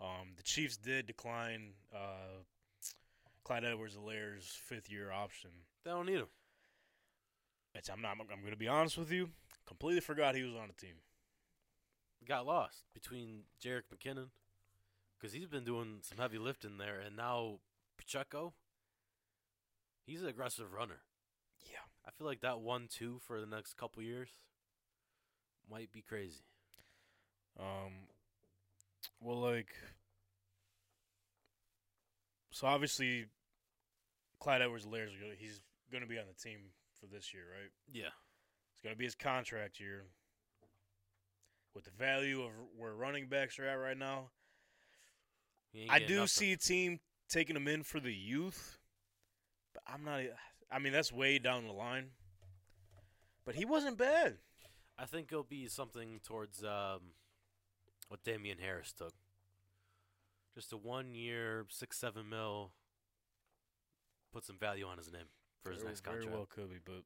Um, the Chiefs did decline uh, Clyde Edwards-Hilaire's fifth-year option. They don't need him. Which I'm not. I'm going to be honest with you. Completely forgot he was on the team. Got lost between Jerick McKinnon, because he's been doing some heavy lifting there, and now Pacheco. He's an aggressive runner. Yeah. I feel like that one-two for the next couple years might be crazy. Um. Well, like, so obviously, Clyde Edwards-Hilaire he's going to be on the team for this year, right? Yeah. It's going to be his contract year. With the value of where running backs are at right now, I do nothing. see a team taking him in for the youth, but I'm not. I mean, that's way down the line. But he wasn't bad. I think it'll be something towards um, what Damien Harris took. Just a one-year, six, seven mil. Put some value on his name for his very, next very contract. well could be, but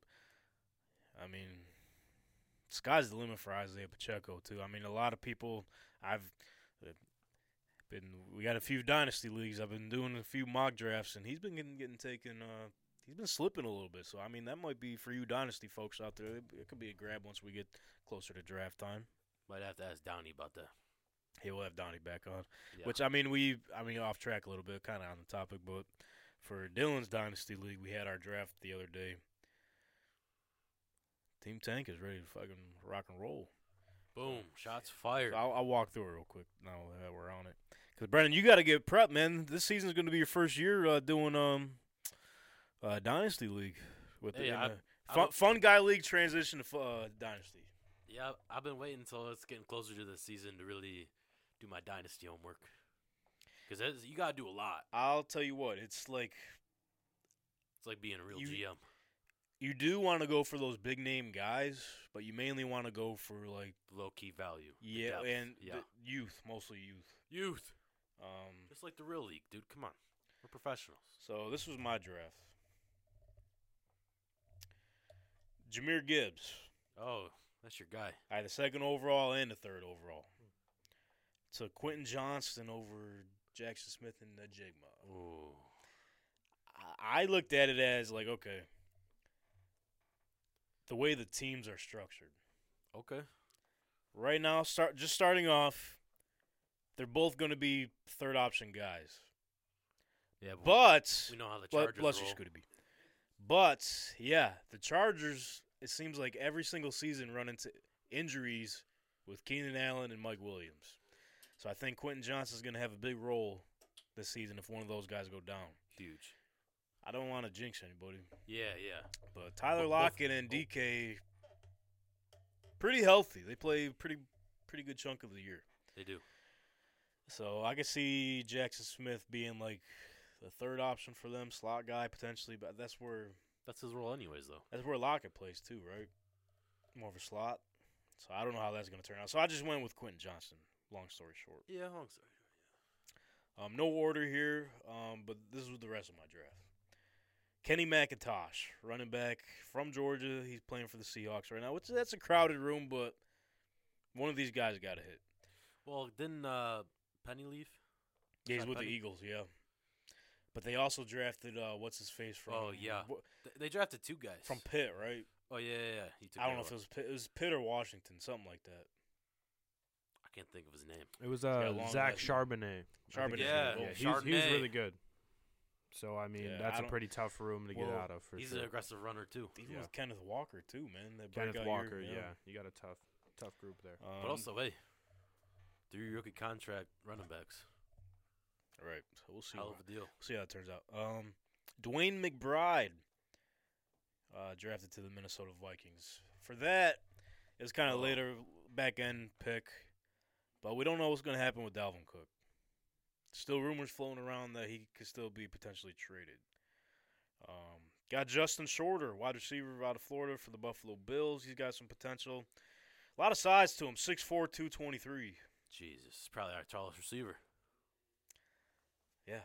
I mean, sky's the limit for Isaiah Pacheco too. I mean, a lot of people I've uh, been. We got a few dynasty leagues. I've been doing a few mock drafts, and he's been getting getting taken. Uh, he's been slipping a little bit. So I mean, that might be for you dynasty folks out there. It, could be a grab once we get closer to draft time. Might have to ask Downey about that. He will have Donnie back on. Yeah. Which I mean, we I mean off track a little bit, kind of on the topic, but for Dylan's dynasty league, we had our draft the other day. Team Tank is ready to fucking rock and roll. Boom, shots So fired. I'll, I'll walk through it real quick now that we're on it. Because Brendan, you got to get prepped, man. This season's going to be your first year uh, doing um uh, dynasty league with the, the I fun, don't- fun guy league transition to uh, dynasty. Yeah, I've been waiting until it's getting closer to the season to really do my dynasty homework. Because you gotta do a lot. I'll tell you what, it's like It's like being a real You- GM. you do want to go for those big name guys, but you mainly want to go for like Low key value. yeah, and yeah, youth, mostly youth. youth. Um, Just like the real league, dude. Come on, we're professionals. so this was my draft. Jahmyr Gibbs. Oh, that's your guy. I had the second overall and the third overall. Took Quentin Johnston over Jaxon Smith-Njigba. Ooh, I looked at it as like, okay, the way the teams are structured okay. right now, start just starting off, they're both going to be third option guys. Yeah, But we know how the Chargers you, roll. Scooty B. But yeah, the Chargers. It seems like every single season run into injuries with Keenan Allen and Mike Williams. So I think Quentin Johnston is going to have a big role this season if one of those guys go down. Huge. I don't want to jinx anybody, Yeah, yeah. but Tyler Lockett and DK pretty healthy. They play pretty pretty good chunk of the year. They do. So I could see Jaxon Smith being like the third option for them, slot guy potentially, but that's where That's his role, anyways, though. that's where Lockett plays too, right? More of a slot. So I don't know how that's going to turn out. So I just went with Quentin Johnston. Long story short, Yeah, long story. um, no order here, um, but this was the rest of my draft. Kenny McIntosh, running back from Georgia. He's playing for the Seahawks right now. Which that's a crowded room, but one of these guys got to hit. Well, didn't uh, Penny leave? Yeah, he's with the Eagles, yeah. But they also drafted uh, what's his face from Oh, yeah. wh- They drafted two guys. from Pitt, right? Oh yeah, yeah, yeah. He took I don't know if it was Pitt, it was Pitt or Washington, something like that. I can't think of his name. It was a uh, long Zach last Charbonnet. Charbonnet, Yeah, yeah, Yeah, he's, he's really good. So I mean, Yeah, that's I a pretty tough room to get out of for He's sure. an aggressive runner too. Even Yeah. with Kenneth Walker too, man. That Kenneth Walker, year, yeah. you got a tough, tough group there. Um, But also, hey, three rookie contract running backs. Right. So we'll see. Hell how- of a deal. see how it turns out. Um, DeWayne McBride, uh, drafted to the Minnesota Vikings. For that, it was kind of Oh. later back end pick, but we don't know what's going to happen with Dalvin Cook. Still rumors floating around that he could still be potentially traded. Um, got Justin Shorter, wide receiver out of Florida for the Buffalo Bills. He's got some potential. A lot of size to him, 6'4", 223. Jesus, probably our tallest receiver. Yeah.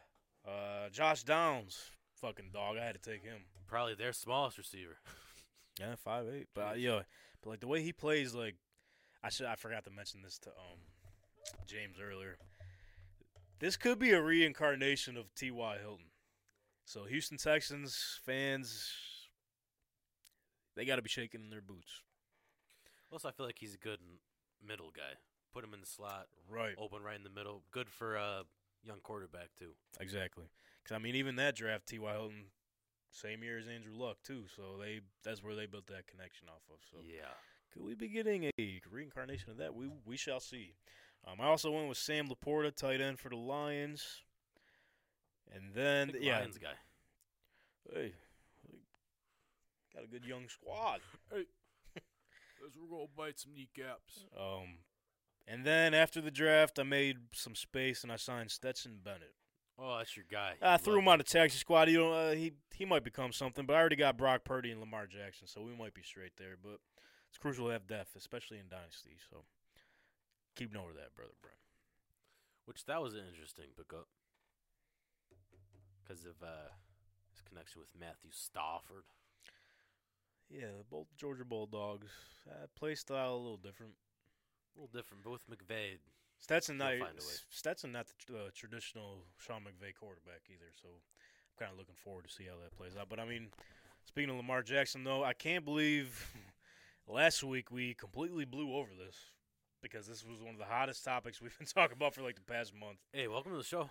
Uh, Josh Downs, fucking dog. I had to take him. Probably their smallest receiver. Yeah, five eight. But uh, yeah, but like the way he plays, like I should I forgot to mention this to um James earlier. This could be a reincarnation of T. Y. Hilton. So Houston Texans fans, they got to be shaking in their boots. Also, I feel like he's a good middle guy. Put him in the slot, Right. open right in the middle. Good for a young quarterback too. Exactly. Because I mean, even that draft, T. Y. Hilton, same year as Andrew Luck too. So they that's where they built that connection off of. So Yeah. Could we be getting a reincarnation of that? We we shall see. Um, I also went with Sam LaPorta, tight end for the Lions, and then Big yeah, Lions guy. hey, got a good young squad. hey, we're gonna bite some kneecaps. Um, and then after the draft, I made some space and I signed Stetson Bennett. Oh, that's your guy. I threw him on the taxi squad. You know, uh, he he might become something, but I already got Brock Purdy and Lamar Jackson, so we might be straight there. But it's crucial to have depth, especially in dynasty. So keep note of that, brother, Brent. Which that was an interesting pickup because of uh, his connection with Matthew Stafford. Yeah, both Georgia Bulldogs. Uh, play style a little different. A little different, but with McVay. Stetson not He'll find a way. Stetson not the uh, traditional Sean McVay quarterback either. So I'm kind of looking forward to see how that plays out. But I mean, speaking of Lamar Jackson, though, I can't believe last week we completely blew over this because this was one of the hottest topics we've been talking about for like the past month. Hey, welcome to the show.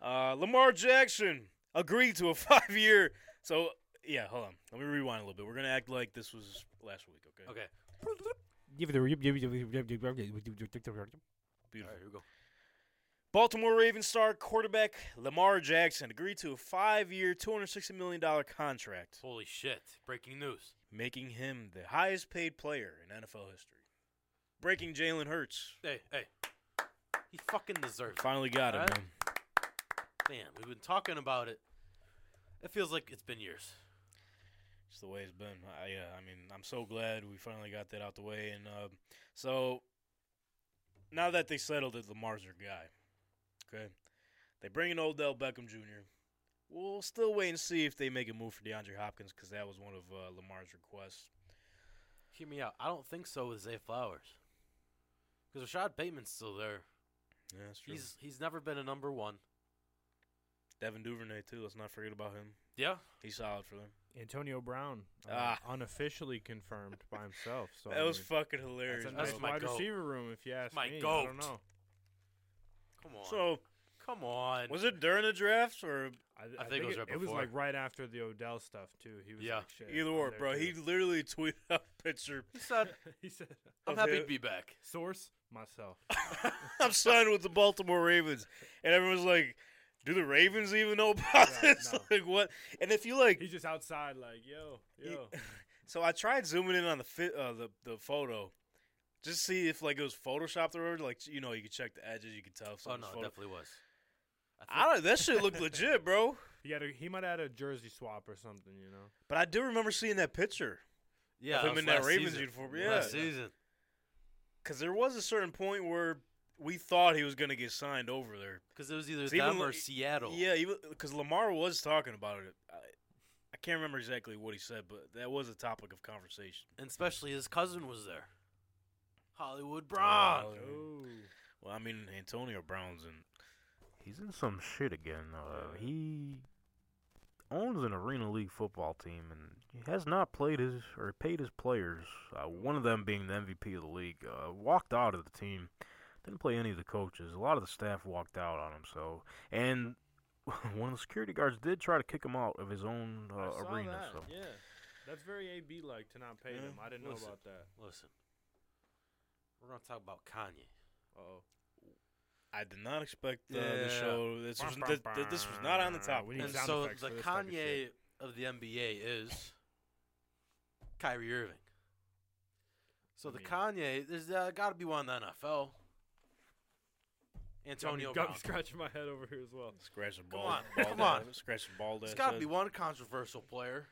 Uh, Lamar Jackson agreed to a five-year. So yeah, hold on. Let me rewind a little bit. We're gonna act like this was last week. Okay. Okay. Beautiful. All right, here we go. Baltimore Ravens star quarterback Lamar Jackson agreed to a five-year, $260 million contract, Holy shit! Breaking news. making him the highest-paid player in NFL history. Breaking Jalen Hurts. Hey, hey. He fucking deserves it. Finally got it, Alright. man. Man, we've been talking about it. It feels like it's been years. It's the way it's been. I, yeah, I mean, I'm so glad we finally got that out the way. And uh, so now that they settled it, Lamar's their guy. Okay, they bring in Odell Beckham Jr. We'll still wait and see if they make a move for DeAndre Hopkins because that was one of uh, Lamar's requests. Hear me out. I don't think so with Zay Flowers. Because Rashod Bateman's still there. Yeah, that's true. He's he's never been a number one. Devin Duvernay too. Let's not forget about him. Yeah. He's solid for them. Antonio Brown, uh, Ah. unofficially confirmed by himself. So that I was mean, fucking hilarious. That's. That's my wide goat. receiver room, if you ask My me. I goat. don't know. Come on. so Come on. was it during the draft or I, I think it was right it was like right after the Odell stuff too. He was Yeah. like, shit, either or, bro? too. He literally tweeted out a picture. He said, he said, "I'm happy him. to be back." "Source myself." I'm signed with the Baltimore Ravens, and everyone's like, "Do the Ravens even know about Right, this? no. like what?" And if you like, He's just outside, like, yo, he- yo. so I tried zooming in on the fit, uh, the the photo, Just see if like it was photoshopped or whatever. Like you know, you could check the edges. You could tell. If Oh no, was it photo- definitely was. I I don't. That shit looked legit, bro. He had a, he might have had a jersey swap or something, you know. But I do remember seeing that picture yeah, of him in that Ravens season. uniform. Yeah, Last season. because there was a certain point where we thought he was gonna get signed over there. Because it was either It's even them or Seattle. Yeah, because Lamar was talking about it. I, I can't remember exactly what he said, but that was a topic of conversation. And especially his cousin was there. Hollywood Brown. Oh. Well, I mean, Antonio Brown's in. He's in some shit again. Uh, he owns an arena league football team, and he has not played his or paid his players. Uh, one of them being the MVP of the league, uh, walked out of the team. Didn't play any of the coaches. A lot of the staff walked out on him. So, and one of the security guards did try to kick him out of his own uh, I saw arena. that. So, Yeah, that's very AB like to not pay Yeah. them. I didn't know about that. Listen. We're going to talk about Kanye. Oh, I did not expect uh, Yeah. the show. This was th- th- this was not on the top. We need And sound so effects the for this type of Kanye of, the NBA is Kyrie Irving. So I the Kanye, there's uh, got to be one in the NFL. Antonio got me Brown. scratching my head over here as well. Scratch the Come ball. on, bald come on. head, Scratch the ball. There's got to be one controversial player.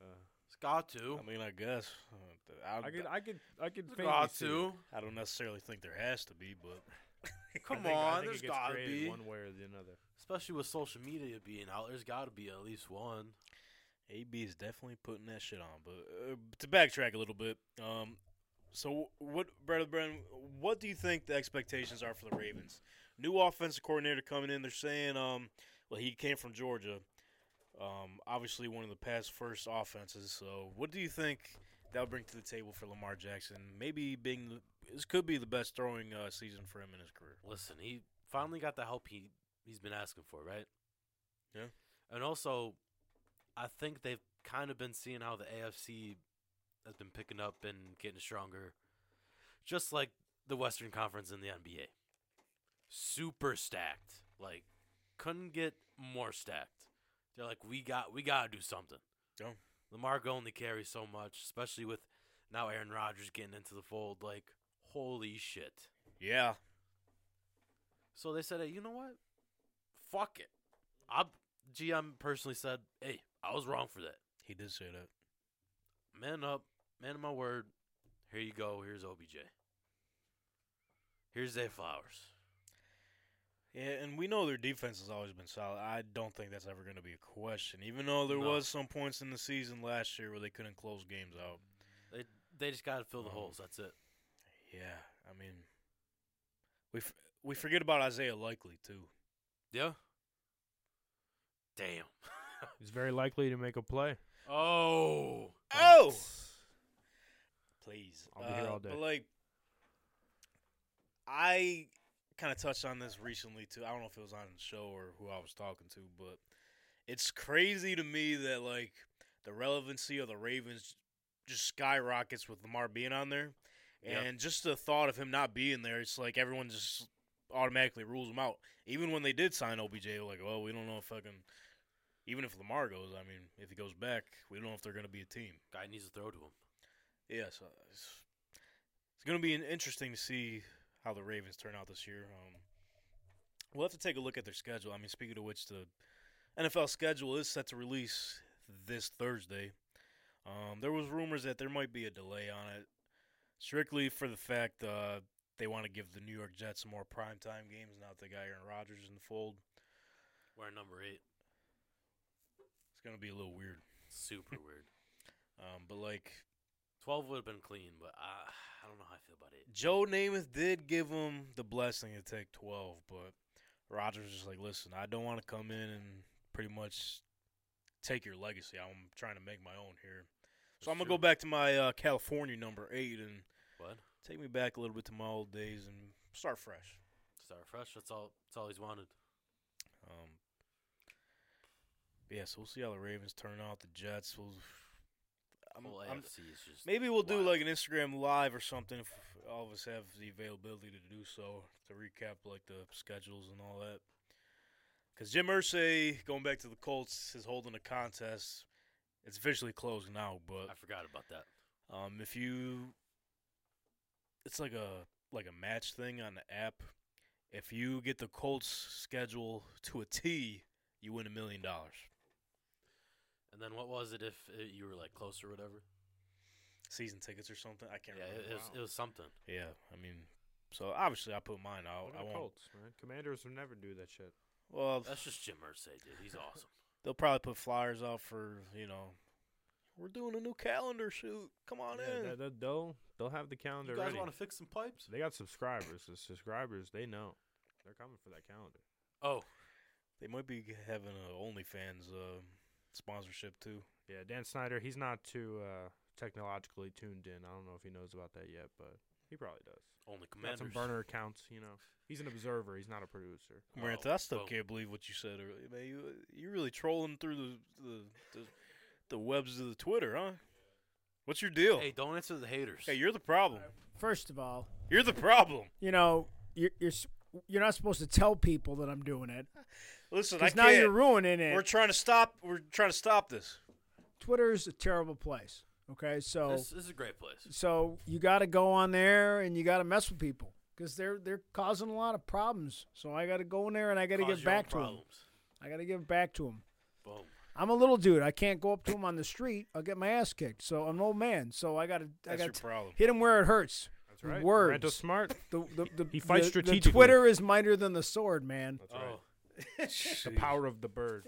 Uh, It's got to. I mean, I guess. Uh, I, I could, I could, I could. There's faintly got to. I don't necessarily think there has to be, but Come think- on, there's got to be. one way or the another. Especially with social media being out, there's got to be at least one. AB is definitely putting that shit on. But uh, to backtrack a little bit, um, so what, Brother Brennan, what do you think the expectations are for the Ravens? New offensive coordinator coming in. They're saying, um, well, he came from Georgia. Um, obviously, one of the past first offenses. So, what do you think that'll bring to the table for Lamar Jackson? Maybe being the, this could be the best throwing uh, season for him in his career. Listen, he finally got the help he he's been asking for, right? Yeah. And also, I think they've kind of been seeing how the AFC has been picking up and getting stronger, just like the Western Conference in the NBA. Super stacked, like couldn't get more stacked. They're like, we got, we got to do something. Yeah. Lamar only carries so much, especially with now Aaron Rodgers getting into the fold. Like, holy shit. Yeah. So they said, hey, you know what? Fuck it. I GM personally said, hey, I was wrong for that. He did say that. Man up, man of my word. Here you go. Here's OBJ. Here's Zay Flowers. Yeah, and we know their defense has always been solid. I don't think that's ever going to be a question. Even though there No. was some points in the season last year where they couldn't close games out. They they just got to fill the Um, holes. That's it. Yeah, I mean, we f- we forget about Isaiah Likely too. Yeah. Damn. He's very likely to make a play. Oh. Oh, please. I'll be here Uh, all day. But like, I kind of touched on this recently too. I don't know if it was on the show or who I was talking to, but it's crazy to me that like the relevancy of the Ravens just skyrockets with Lamar being on there, Yeah. and just the thought of him not being there, it's like everyone just automatically rules him out. Even when they did sign OBJ, like, well, we don't know if fucking. Even if Lamar goes, I mean, if he goes back, we don't know if they're going to be a team. Guy needs to throw to him. Yeah, so it's, it's going to be an- interesting to see how the Ravens turn out this year. Um, we'll have to take a look at their schedule. I mean, speaking of which, the NFL schedule is set to release this Thursday. Um, there was rumors that there might be a delay on it, strictly for the fact uh, they want to give the New York Jets some more primetime games now that they got Aaron Rodgers in the fold. We're number eight. It's going to be a little weird. Super weird. Um, but like 12 would have been clean, but I, I don't know how I feel about it. Joe Namath did give him the blessing to take 12, but Rodgers was just like, listen, I don't want to come in and pretty much take your legacy. I'm trying to make my own here. So I'm going to go back to my uh, California number eight and What? take me back a little bit to my old days and start fresh. Start fresh. That's all. That's all he's wanted. Um, yeah, so we'll see how the Ravens turn out. The Jets will. I'm, I'm- AFC is just Maybe we'll do like an Instagram live or something if all of us have the availability to do so to recap like the schedules and all that. Because Jim Irsay, going back to the Colts, is holding a contest. It's officially closed now, but I forgot about that. um, if you it's like a like a match thing on the app. If you get the Colts schedule to a T, you win a million dollars. And then what was it if uh, you were like close or whatever? Season tickets or something. I can't Yeah, remember. it, it was it was something. Yeah, I mean, so obviously I put mine out. I won't. Colts, man? Commanders would never do that shit. Well, That's just Jim Irsay, dude. He's awesome. they'll probably put flyers out for you know. We're doing a new calendar shoot. Come on in. Yeah, they, they, they'll they'll have the calendar You guys ready. want to fix some pipes? They got subscribers. The subscribers, they know. They're coming for that calendar. Oh, They might be having a OnlyFans uh, sponsorship too. Yeah, Dan Snyder, he's not too uh, technologically tuned in. I don't know if he knows about that yet, but he probably does. only commanders. Got some burner accounts, you know. He's an observer. He's not a producer. Marantha, Oh, I still well. can't believe what you said earlier, man. You you're really trolling through the the, the the webs of the Twitter, huh? What's your deal? Hey, don't answer the haters. Hey, you're the problem. First of all, You're the problem. you know, you're you're you're not supposed to tell people that I'm doing it Listen, I because can't. now you're ruining it. We're trying to stop. We're trying to stop this. Twitter is a terrible place. Okay, so this, this is a great place. so you got to go on there and you got to mess with people because they're they're causing a lot of problems. So I got to go in there and I got to Cause give back to them. problems. I got to give back to them. Boom. I'm a little dude. I can't go up to him on the street. I'll get my ass kicked. So I'm an old man. So I got to I That's got your to problem. hit him where it hurts. That's right. words. Ranto's smart. The, the, the, He fights the- strategically. The Twitter is mightier than the sword, man. That's right. Oh, The power of the bird.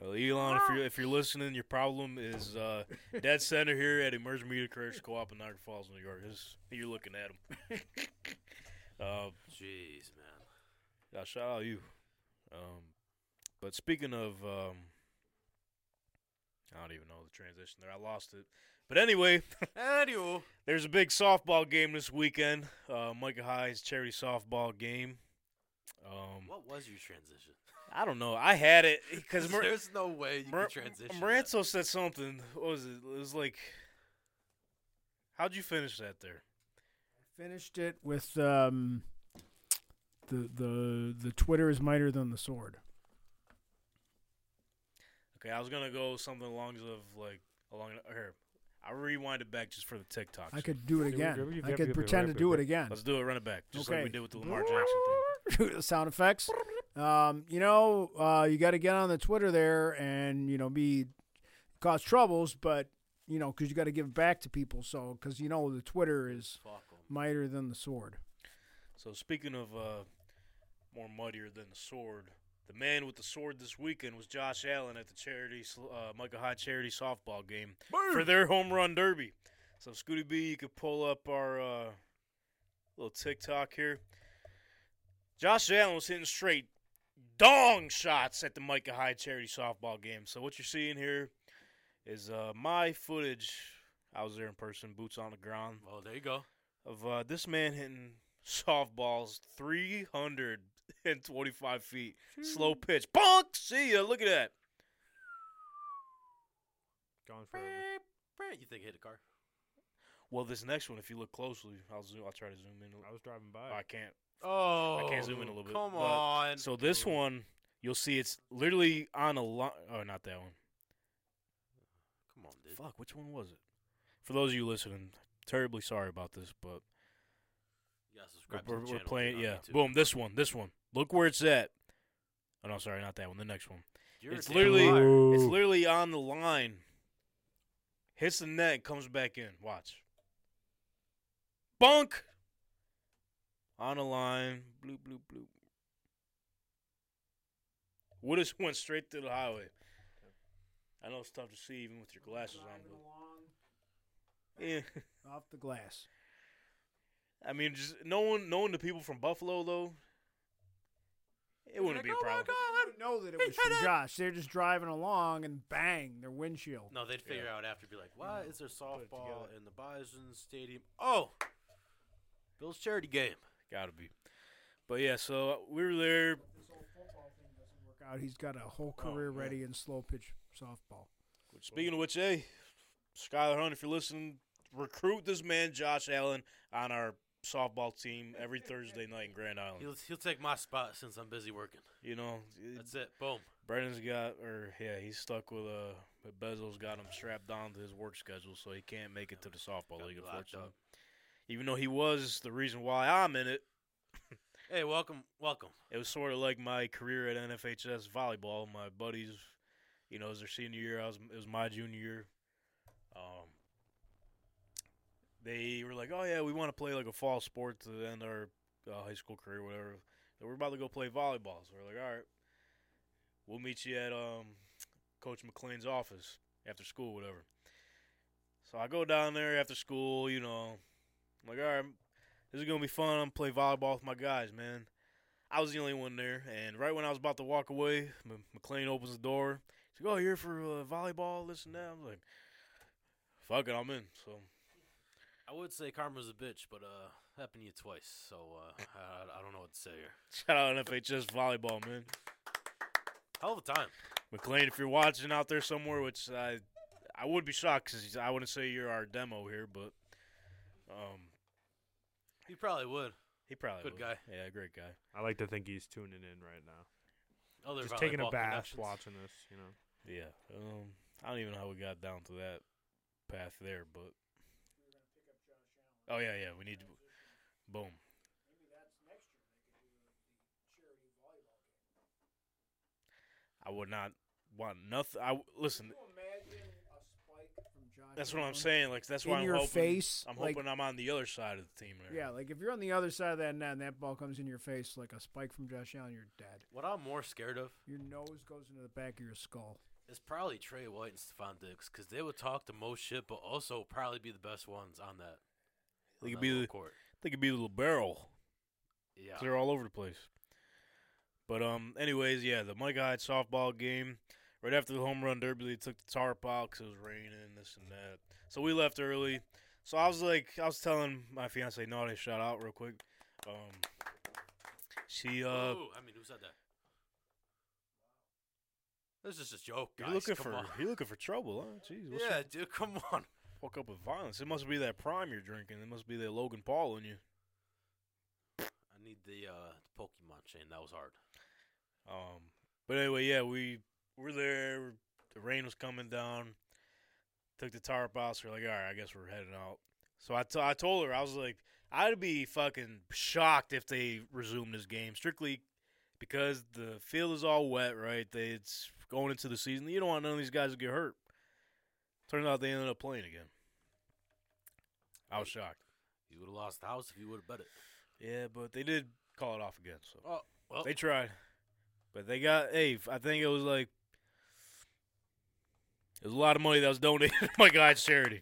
Well, Elon, if you're if you're listening, your problem is uh, dead center here at Emerging Media Creators Co-op in Niagara Falls, New York. This, you're looking at him. uh, jeez, man. yeah, shout out you. Um, but speaking of, um, I don't even know the transition there. I lost it. But anyway, Anywho, there's a big softball game this weekend. Uh, Micah Hyde's charity softball game. Um, what was your transition? I don't know. I had it because there's no way you Mar- can transition. that. Maranto said something. What was it? It was like, how'd you finish that there? Finished it with um, the the the Twitter is mightier than the sword. Okay, I was gonna go something along of like along here. I'll rewind it back just for the TikTok. I could do it again. yep, yep, I could pretend to do it again. Let's do it. Run it back, just like Okay. we did with the Lamar Jackson thing. The sound effects. Um, you know, uh, you got to get on the Twitter there and you know be cause troubles, but you know because you got to give back to people. So because you know the Twitter is Fuck 'em. mightier than the sword. So speaking of uh, more muddier than the sword, the man with the sword this weekend was Josh Allen at the charity uh, Micah Hyde charity softball game for their home run derby. So Scooty B, you could pull up our uh, little TikTok here. Josh Allen was hitting straight dong shots at the Micah Hyde charity softball game. So what you're seeing here is uh, my footage. I was there in person, boots on the ground Oh, there you go. of uh, this man hitting softballs 325 feet, slow pitch, bonk. See ya. Look at that. Gone forever. You think hit a car? Well, this next one, if you look closely, I'll zoom. I'll try to zoom in. I was driving by. Oh, I can't. Oh, I can't zoom in a oh, little bit, Come but- on. So this one, you'll see it's literally on a line. Oh, not that one. Come on, dude. Fuck, which one was it? For those of you listening, terribly sorry about this, but You gotta subscribe we're, to the we're playing. Yeah, YouTube. boom. This one. This one. Look where it's at. Oh no, sorry, not that one. The next one. You're it's literally liar. it's literally on the line. Hits the net, comes back in. Watch. Bunk. On the line. Bloop bloop bloop. Would have went straight to the highway. I know it's tough to see even with your glasses on, but yeah. Off the glass. I mean, just knowing knowing the people from Buffalo though, it wouldn't be a oh problem. I didn't know that it was from Josh. They're just driving along and bang, their windshield. No, they'd figure out after, be like, why is there softball in the Bison Stadium? Oh, Bill's charity game. Gotta be. But yeah, so uh, we were there. This whole football thing doesn't work out. He's got a whole Oh, career yeah. ready in slow pitch softball. Speaking of which, hey, Skylar Hunt, if you're listening, recruit this man Josh Allen on our softball team every Thursday night in Grand Island. He'll he'll take my spot since I'm busy working. You know, That's it. Boom. Brennan's got, or yeah, he's stuck with uh, but Bezos got him strapped down to his work schedule, so he can't make it to the softball Gotta league. be locked Unfortunately, up. Even though he was the reason why I'm in it. Hey, welcome, welcome. It was sort of like my career at NFHS volleyball. My buddies, you know, it was their senior year. I was it was my junior year. Um, they were like, "Oh yeah, we want to play like a fall sport to end our uh, high school career, whatever." So we're about to go play volleyball. So we're like, "All right, we'll meet you at um, Coach McLean's office after school, whatever." So I go down there after school. You know, I'm like, "All right, this is gonna be fun. I'm play volleyball with my guys, man." I was the only one there, and right when I was about to walk away, M- McLean opens the door. He's like, "Oh, you're here for uh, volleyball, this and that." I'm like, "Fuck it, I'm in." So I would say karma's a bitch, but uh, happened to you twice, so uh, I, I don't know what to say here. shout out FHS volleyball, man. Hell of a time. McLean, if you're watching out there somewhere, which I I would be shocked because I wouldn't say you're our demo here, but um, You probably would. he probably Good would. guy. Yeah, great guy. I like to think he's tuning in right now. Other Just taking a bath watching this, you know. Yeah. Um, I don't even know how we got down to that path there, but oh yeah, yeah, we need to, boom. I would not want nothing. I listen. That's what I'm saying. Like that's why in I'm your hoping. face. I'm like, hoping I'm on the other side of the team there. Yeah, like if you're on the other side of that net and that ball comes in your face like a spike from Josh Allen, you're dead. What I'm more scared of Your nose goes into the back of your skull. is probably Trey White and Stefon Diggs because they would talk the most shit, but also probably be the best ones on that. They on could that be little the- court. They could be the little barrel. Yeah. They're all over the place. But um, anyways, yeah, the Micah Hyde softball game. Right after the home run derby, they took the tarp out because it was raining, this and that. So we left early. So I was like, I was telling my fiance, "Naughty, shout out real quick." Um, she uh, Ooh, I mean, who said that? This is a joke, guys. you're looking come for on. you're looking for trouble, huh? Jeez, what's Yeah, up? dude, come on. woke up with violence. It must be that prime you're drinking. It must be that Logan Paul in you. I need the uh the Pokemon chain. That was hard. Um, but anyway, yeah, we were there. The rain was coming down. Took the tarp out. So we're like, all right, I guess we're heading out. So I, t- I told her, I was like, I'd be fucking shocked if they resume this game strictly because the field is all wet, right? They, it's going into the season. You don't want none of these guys to get hurt. Turns out they ended up playing again. I was shocked. You would have lost the house if you would have bet it. Yeah, but they did call it off again. So Oh, well, they tried, but they got. Hey, I think it was like it was a lot of money that was donated to my guy's charity.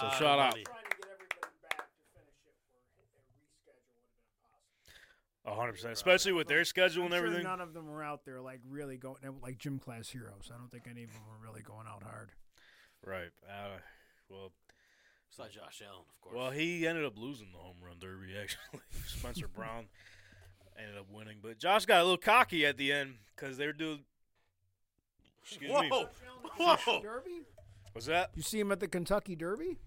so shout out. money. Trying to get everybody back to finish it where a reschedule would have been possible. hundred percent, especially with their schedule I'm and sure everything. none of them were out there like really going like gym class heroes. I don't think any of them were really going out hard. Right. Uh, well, Besides Josh Allen, of course. well, he ended up losing the home run derby. Actually, Spencer Brown ended up winning, but Josh got a little cocky at the end because they were doing. Excuse Whoa! me. Whoa! Derby? What's that? You see him at the Kentucky Derby?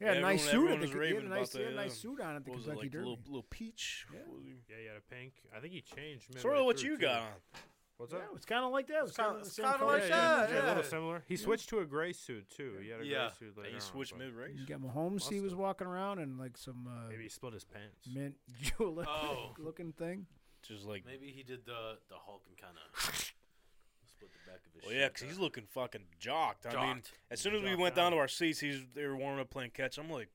Yeah, Yeah, nice everyone- suit. At the, was he had a nice, he had a nice suit on at the What was it, Kentucky like the Derby. little, little peach? Yeah. He- Yeah, he had a pink. I think he changed. Sort of what you too. got on. What's Yeah, that? it's kind of like that. It's kinda- kind of the it's kinda like yeah, that, yeah, a little similar. He switched to a gray suit too. He had a Yeah. gray suit later He switched mid race. You got Mahomes. He was walking around in like some uh, Maybe he split his pants. mint julep Oh. looking thing. Just like, Maybe he did the the Hulk and kind of split the back of well, yeah, because he's looking fucking jocked. I mean, Jocked. as soon as we Jocked went down out. to our seats, he's they were warming up playing catch. I'm like,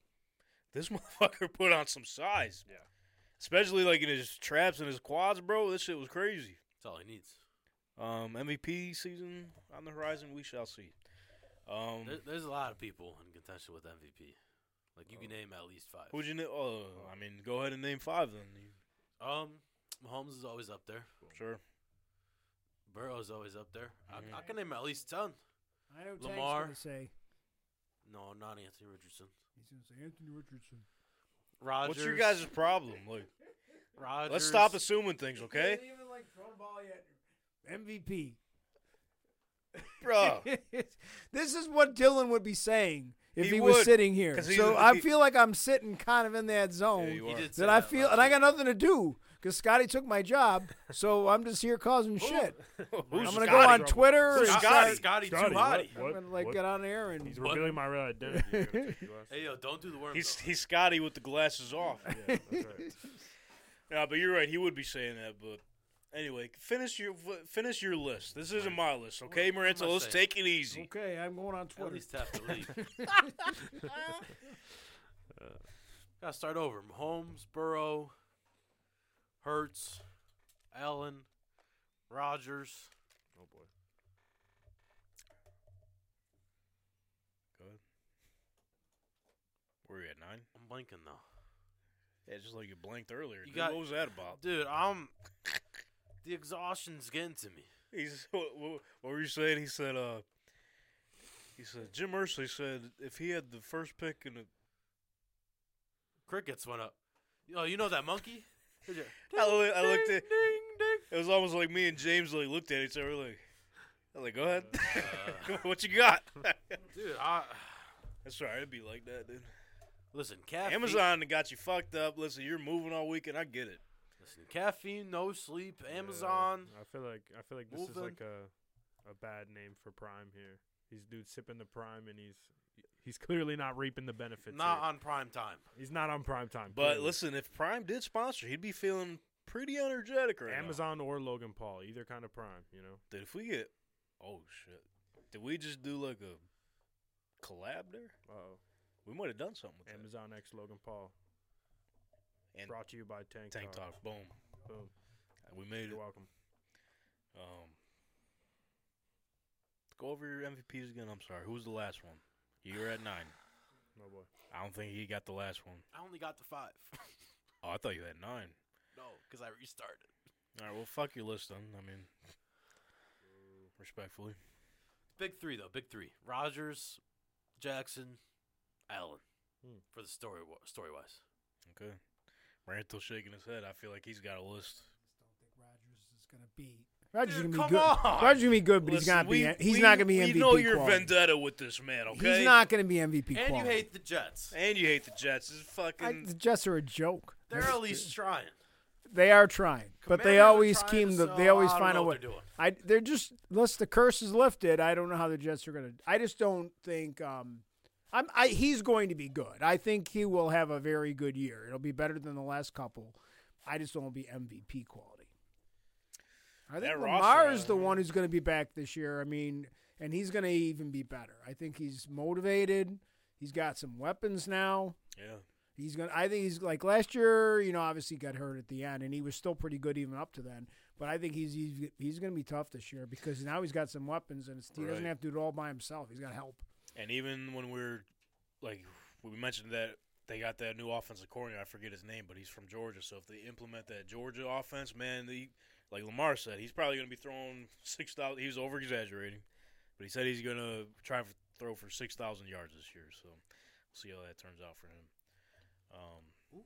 this motherfucker put on some size. Yeah. Especially like in his traps and his quads, bro. This shit was crazy. That's all he needs. Um, MVP season on the horizon. We shall see. Um, There, there's a lot of people in contention with MVP. Like you can name at least five. who'd you know? Uh, I mean, go ahead and name five then. Um, Mahomes is always up there. Sure. Burrow's always up there. I, I can name at least ten. I know Tank's Lamar. gonna say. No, not Anthony Richardson. He's gonna say Anthony Richardson. Rodgers. What's your guys' problem? Like, Rodgers. let's stop assuming things, okay, He even like throw ball yet. MVP. bro? this is what Dylan would be saying if He he, was would, sitting here. 'cause he's- So I he- feel like I'm sitting kind of in that zone. Yeah, you He did say that I that feel, last and I got nothing to do because Scotty took my job. So I'm just here causing shit. Who's I'm gonna Scotty? go on Twitter. Who's and Scotty? Scotty, Scotty, too what? hotty. I'm gonna like What? get on air and He's revealing my real identity. You're gonna take you last. Hey, yo, don't do the worm. He's he's Scotty with the glasses off. Yeah, that's right. Yeah, but you're right. He would be saying that. But anyway, finish your finish your list. This isn't my list, okay, What Maranta? Let's saying? take it easy. Okay, I'm going on At Twitter. least have to leave. Gotta start over. Mahomes, Burrow, Hurts, Allen, Rodgers. Oh boy. Go ahead. Where are you at nine? I'm blinking though. Yeah, just like you blanked earlier. You dude. got- what was that about? Dude, I'm. The exhaustion's getting to me. He's what, what, what were you saying? He said, uh, he said Jim Irsay said if he had the first pick in the Crickets went up. Oh, you know that monkey? Here's your- I, loo- I looked at ding, ding. it was almost like me and James like looked at each other like I was like, go ahead. Uh, what you got? dude, I That's right. It'd be like that, dude. listen. Caffeine, Amazon got you fucked up. Listen, you're moving all weekend. I get it. Listen, caffeine, no sleep. Amazon. I feel like I feel like this is Moving. like a a bad name for Prime here. These dudes sipping the Prime and he's he's clearly not reaping the benefits. Not here. on prime time. he's not on Prime time. But clearly. listen, if Prime did sponsor, he'd be feeling pretty energetic right now. Amazon or Logan Paul, either kind of Prime, you know. Dude, if we get, oh shit, did we just do like a collab there? Uh-oh. We might have done something with Amazon X Logan Paul. And Brought to you by Tank, Tank Talk. Talk, boom, Boom. we made it. You're welcome. Um, go over your MVPs again. I'm sorry. Who was the last one? You were at nine. No boy. I don't think he got the last one. I only got the five. Oh, I thought you had nine. no, because I restarted. All right, well, fuck your list then. I mean, respectfully. Big three though. Big three. Rodgers, Jackson, Allen. Hmm. For the story story wise. Okay. Ranto shaking his head. I feel like he's got a list. I just don't think Rodgers is gonna be. Rodgers is Dude, gonna be come good. on. Rodgers is gonna be good, but he's Listen, not. we, Be, he's we- not gonna be MVP. we know your quality. vendetta with this man, okay? He's not gonna be MVP. And you quality. hate the Jets. And you hate the Jets. It's fucking. I, the Jets are a joke. They're at least trying. They are trying, but they Commanders are always trying keep the. sell. They always I don't find know a way. what they're doing. I they're just unless the curse is lifted. I don't know how the Jets are gonna. I just don't think. Um, I'm. I he's going to be good. I think he will have a very good year. It'll be better than the last couple. I just don't want to be MVP quality. I think Lamar is the one who's going to be back this year. I mean, and he's going to even be better. I think he's motivated. He's got some weapons now. yeah. He's gonna. I think he's like last year. You know, obviously got hurt at the end, and he was still pretty good even up to then. But I think he's he's, he's gonna be tough this year because now he's got some weapons, and it's, he doesn't have to do it all by himself. He's got help. And even when we're like, we mentioned that they got that new offensive coordinator. I forget his name, but he's from Georgia. So if they implement that Georgia offense, man, the like Lamar said, he's probably going to be throwing six thousand. He was over exaggerating, but he said he's going to try to throw for six thousand yards this year. So we'll see how that turns out for him. Um,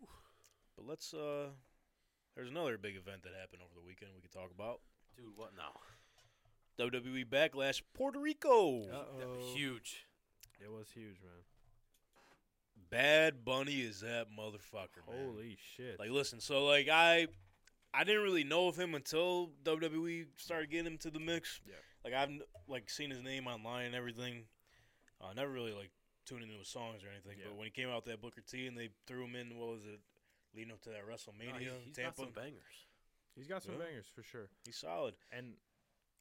but let's. uh There's another big event that happened over the weekend we could talk about. Dude, what now? WWE Backlash Puerto Rico. Uh-oh. Huge. It was huge, man. Bad Bunny is that motherfucker. man. Holy shit. Like, listen, so like I, I didn't really know of him until WWE started getting him to the mix. Yeah. Like I've like seen his name online and everything. I uh, never really like tuned into his songs or anything. Yeah. But when he came out that Booker T and they threw him in, what was it, leading up to that No, WrestleMania he, in he's got some bangers. He's got some Yeah. bangers for sure. He's solid. And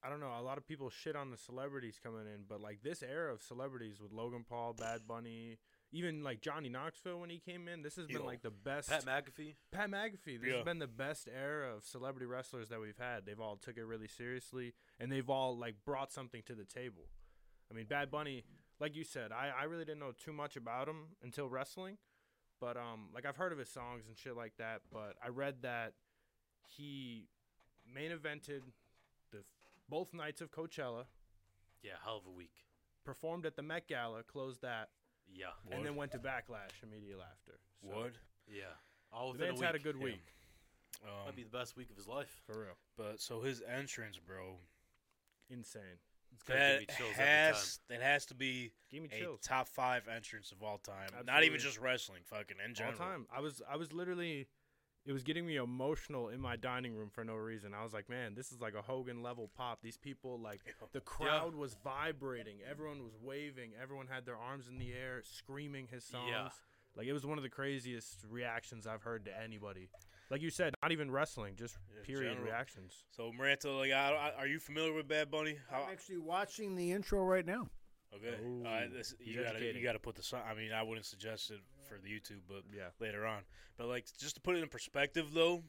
I don't know, a lot of people shit on the celebrities coming in, but like this era of celebrities with Logan Paul, Bad Bunny, even like Johnny Knoxville when he came in, this has been Yo. like the best. Pat McAfee. Pat McAfee. This Yeah. has been the best era of celebrity wrestlers that we've had. They've all took it really seriously, and they've all like brought something to the table. I mean, Bad Bunny, like you said, I, I really didn't know too much about him until wrestling, but um, like I've heard of his songs and shit like that. But I read that he main evented the both nights of Coachella, Yeah, hell of a week. performed at the Met Gala, closed that, Yeah. and then went to Backlash immediately after. So, What? Yeah. All The within a week. had a good Yeah. week Um, Might be the best week of his life. for real. but so his entrance, bro, Insane. It's gonna give me that chills every time. has that has to be Give me a top five entrance of all time. Not even just wrestling, fucking in all general. time. I was I was literally it was getting me emotional in my dining room for no reason. I was like, man, this is like a Hogan level pop. These people like the crowd was vibrating, everyone was waving, everyone had their arms in the air, screaming his songs. Yeah. Like it was one of the craziest reactions I've heard to anybody. Like you said, not even wrestling, just Yeah, period general. reactions. So Maranta, like, I, I, are you familiar with Bad Bunny? How, I'm actually watching the intro right now. okay, Ooh, uh, this, you gotta educating. you gotta put the song. I mean, I wouldn't suggest it for the YouTube, but Yeah. later on. But like, just to put it in perspective, though,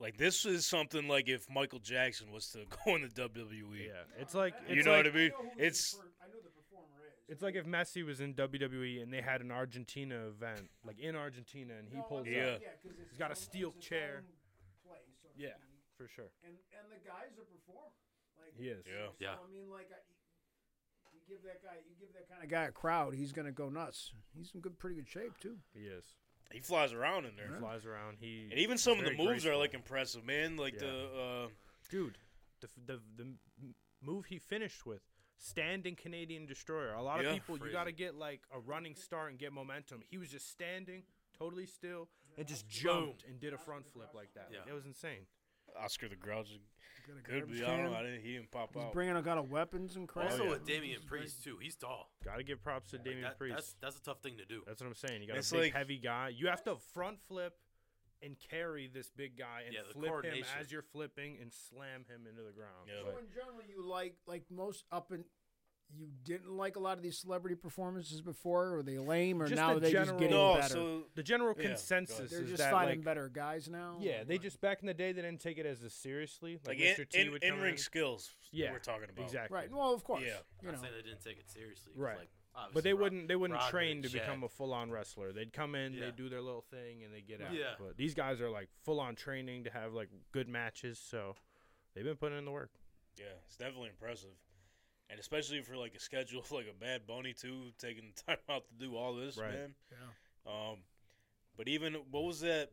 like this is something like if Michael Jackson was to go in the WWE. Yeah. It's like You know like, what I mean? It's I know the performer is. It's like if Messi was in WWE and they had an Argentina event, like in Argentina, and he pulls Yeah. up. He's got a steel chair. Yeah, for sure. And and the guy's a performer. Like He is. Yeah. So, Yeah. I mean, like, I, you give that guy, you give that kind of guy a crowd, he's gonna go nuts. He's in good, pretty good shape too. He is. he flies around in there, He flies around. He and even some of the very moves are like impressive, man. Like Yeah. the uh, dude, the the the move he finished with. Standing Canadian destroyer. A lot of Yeah. people, you got to get like a running start and get momentum. He was just standing, totally still, and just jumped and did a front flip like that. Like, it was insane. Oscar the Grouch. Could garbage be. I don't know. I didn't. He didn't pop up. He's out. bringing a lot of weapons and crap. Also oh, yeah. with Damian Priest too. He's tall. Got to give props to Like, Damian that- Priest. That's that's a tough thing to do. That's what I'm saying. You got It's a big, like- heavy guy. You have to front flip and carry this big guy and Yeah, the flip him coordination. as you're flipping and slam him into the ground. Yeah. So in general, you like like most up and you didn't like a lot of these celebrity performances before. Were they lame, or Just now the they just general- getting no, better? so The general Yeah, go consensus ahead. They're just that finding like, better guys now. yeah, they just back in the day they didn't take it as as seriously. Like, like Mr. in, T in, would in ring skills. Yeah, we're talking about Exactly. right. Well, of course. Yeah. You I'm know, not saying they didn't take it seriously. Right. Like, But they Rod- wouldn't. They wouldn't Rodman, train to Shaq. become a full-on wrestler. They'd come in, Yeah. they do their little thing, and they get out. Yeah. But these guys are like full-on training to have like good matches. So they've been putting in the work. Yeah, it's definitely impressive, and especially for like a schedule like a Bad Bunny too, taking the time out to do all this, Right. man. Um, but even what was that?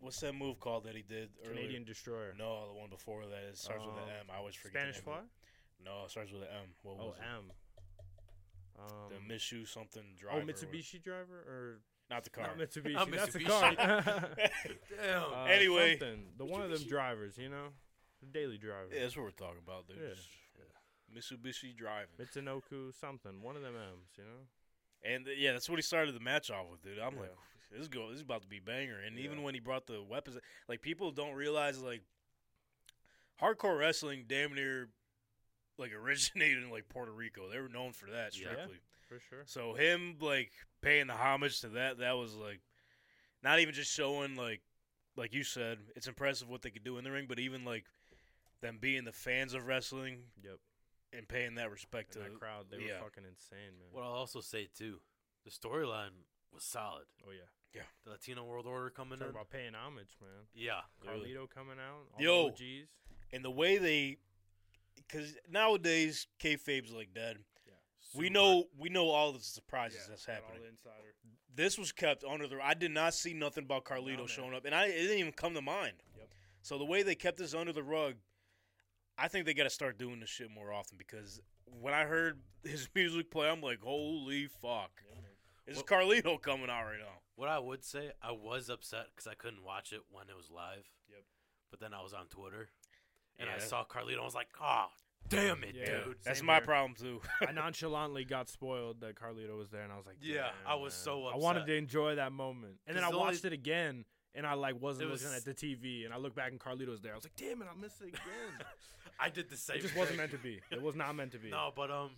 What's that move called that he did? earlier? Canadian destroyer. No, the one before that. It starts with Um, an M. I always forget. Spanish fly. name of it. No, it starts with an M. What Oh, it? M. The Um, Mishu something oh, driver. or Mitsubishi driver or not the car. not Mitsubishi? Not That's a Mitsubishi. car. Damn. Uh, Anyway. something. the one of them drivers, you know, the daily driver. yeah, that's what we're talking about, dude. Yeah. Mitsubishi driving, Mitsunoku, something. One of them M's, you know. and uh, yeah, that's what he started the match off with, dude. I'm Yeah. like, this is go, this is about to be banger. And even when he brought the weapons, like people don't realize like hardcore wrestling damn near like originated in like Puerto Rico. They were known for that Yeah. strictly. For sure. So him like paying the homage to that, that was like not even just showing like like you said, it's impressive what they could do in the ring, but even like them being the fans of wrestling Yep. And paying that respect And to that crowd, they yeah. were fucking insane, man. What I'll also say too, the storyline was solid. oh yeah. Yeah. The Latino World Order coming Talk in. about paying homage, man. Yeah. Really. Carlito coming out. All Yo. the OGs. and the way they because nowadays kayfabe's like dead. Yeah. We know we know all the surprises that's got happening. All the insider. This was kept under the. I did not see nothing about Carlito man. showing up, and I it didn't even come to mind. Yep. So the way they kept this under the rug, I think they got to start doing this shit more often because when I heard his music play, I'm like, holy fuck, this is Carlito coming out right now. What I would say, I was upset because I couldn't watch it when it was live. Yep. But then I was on Twitter, and Yeah. I saw Carlito. I was like, "Oh, damn it, Yeah. dude!" That's Same my here. problem too. I nonchalantly got spoiled that Carlito was there, and I was like, Yeah, I was man." so I wanted to enjoy that moment, and then I the only- watched it again, and I like wasn't was- looking at the TV, and I look back and Carlito's there. I was like, "Damn it, I missed it again." I did the same. it just wasn't meant to be. It was not meant to be. No, but um,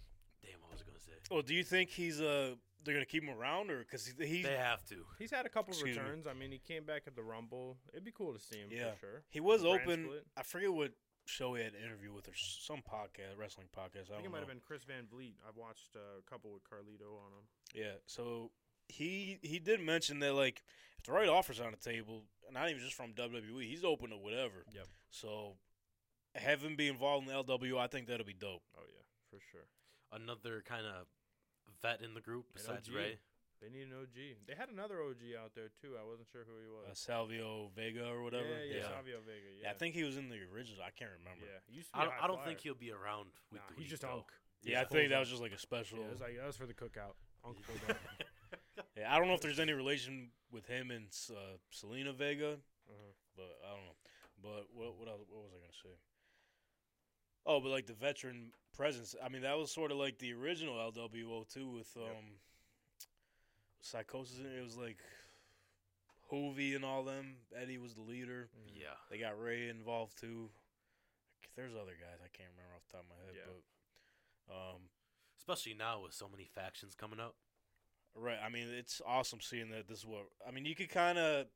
damn, what was I gonna say? well, do you think he's uh they're gonna keep him around or because he, he's They have to. He's had a couple Excuse me. returns. I mean, he came back at the Rumble. It'd be cool to see him Yeah. for sure. he was Brand open. split. I forget what show he had an interview with or some podcast, wrestling podcast. I, I think don't it might know. have been Chris Van Vliet. I've watched uh, a couple with Carlito on him. Yeah, so he he did mention that like if the right offers on the table, not even just from WWE, he's open to whatever. Yep. So have him be involved in the LW, I think that'll be dope. Oh yeah, for sure. Another kind of vet in the group besides OG. Rey. They need an OG. They had another OG out there too. I wasn't sure who he was. Uh, Salvio Vega or whatever. Yeah, yeah, Yeah. Savio Vega. Yeah, Yeah, I think he was in the original. I can't remember. Yeah, he used to be I a don't, high I don't think he'll be around Nah, the he's just though. Unk. Yeah, I think that was just like a special. Yeah, it was like that was for the cookout. Uncle. Yeah, I don't know if there's any relation with him and uh, Zelina Vega, Uh-huh. but I don't know. But what what else, what was I gonna say? Oh, but like the veteran presence. I mean, that was sort of like the original LWO too, with um, Yep. Psicosis. it. Was like Juvi and all them. Eddie was the leader. Yeah. They got Rey involved too. There's other guys I can't remember off the top of my head, Yeah. but um, Especially now with so many factions coming up. right. I mean, it's awesome seeing that this is what I mean. You could kind of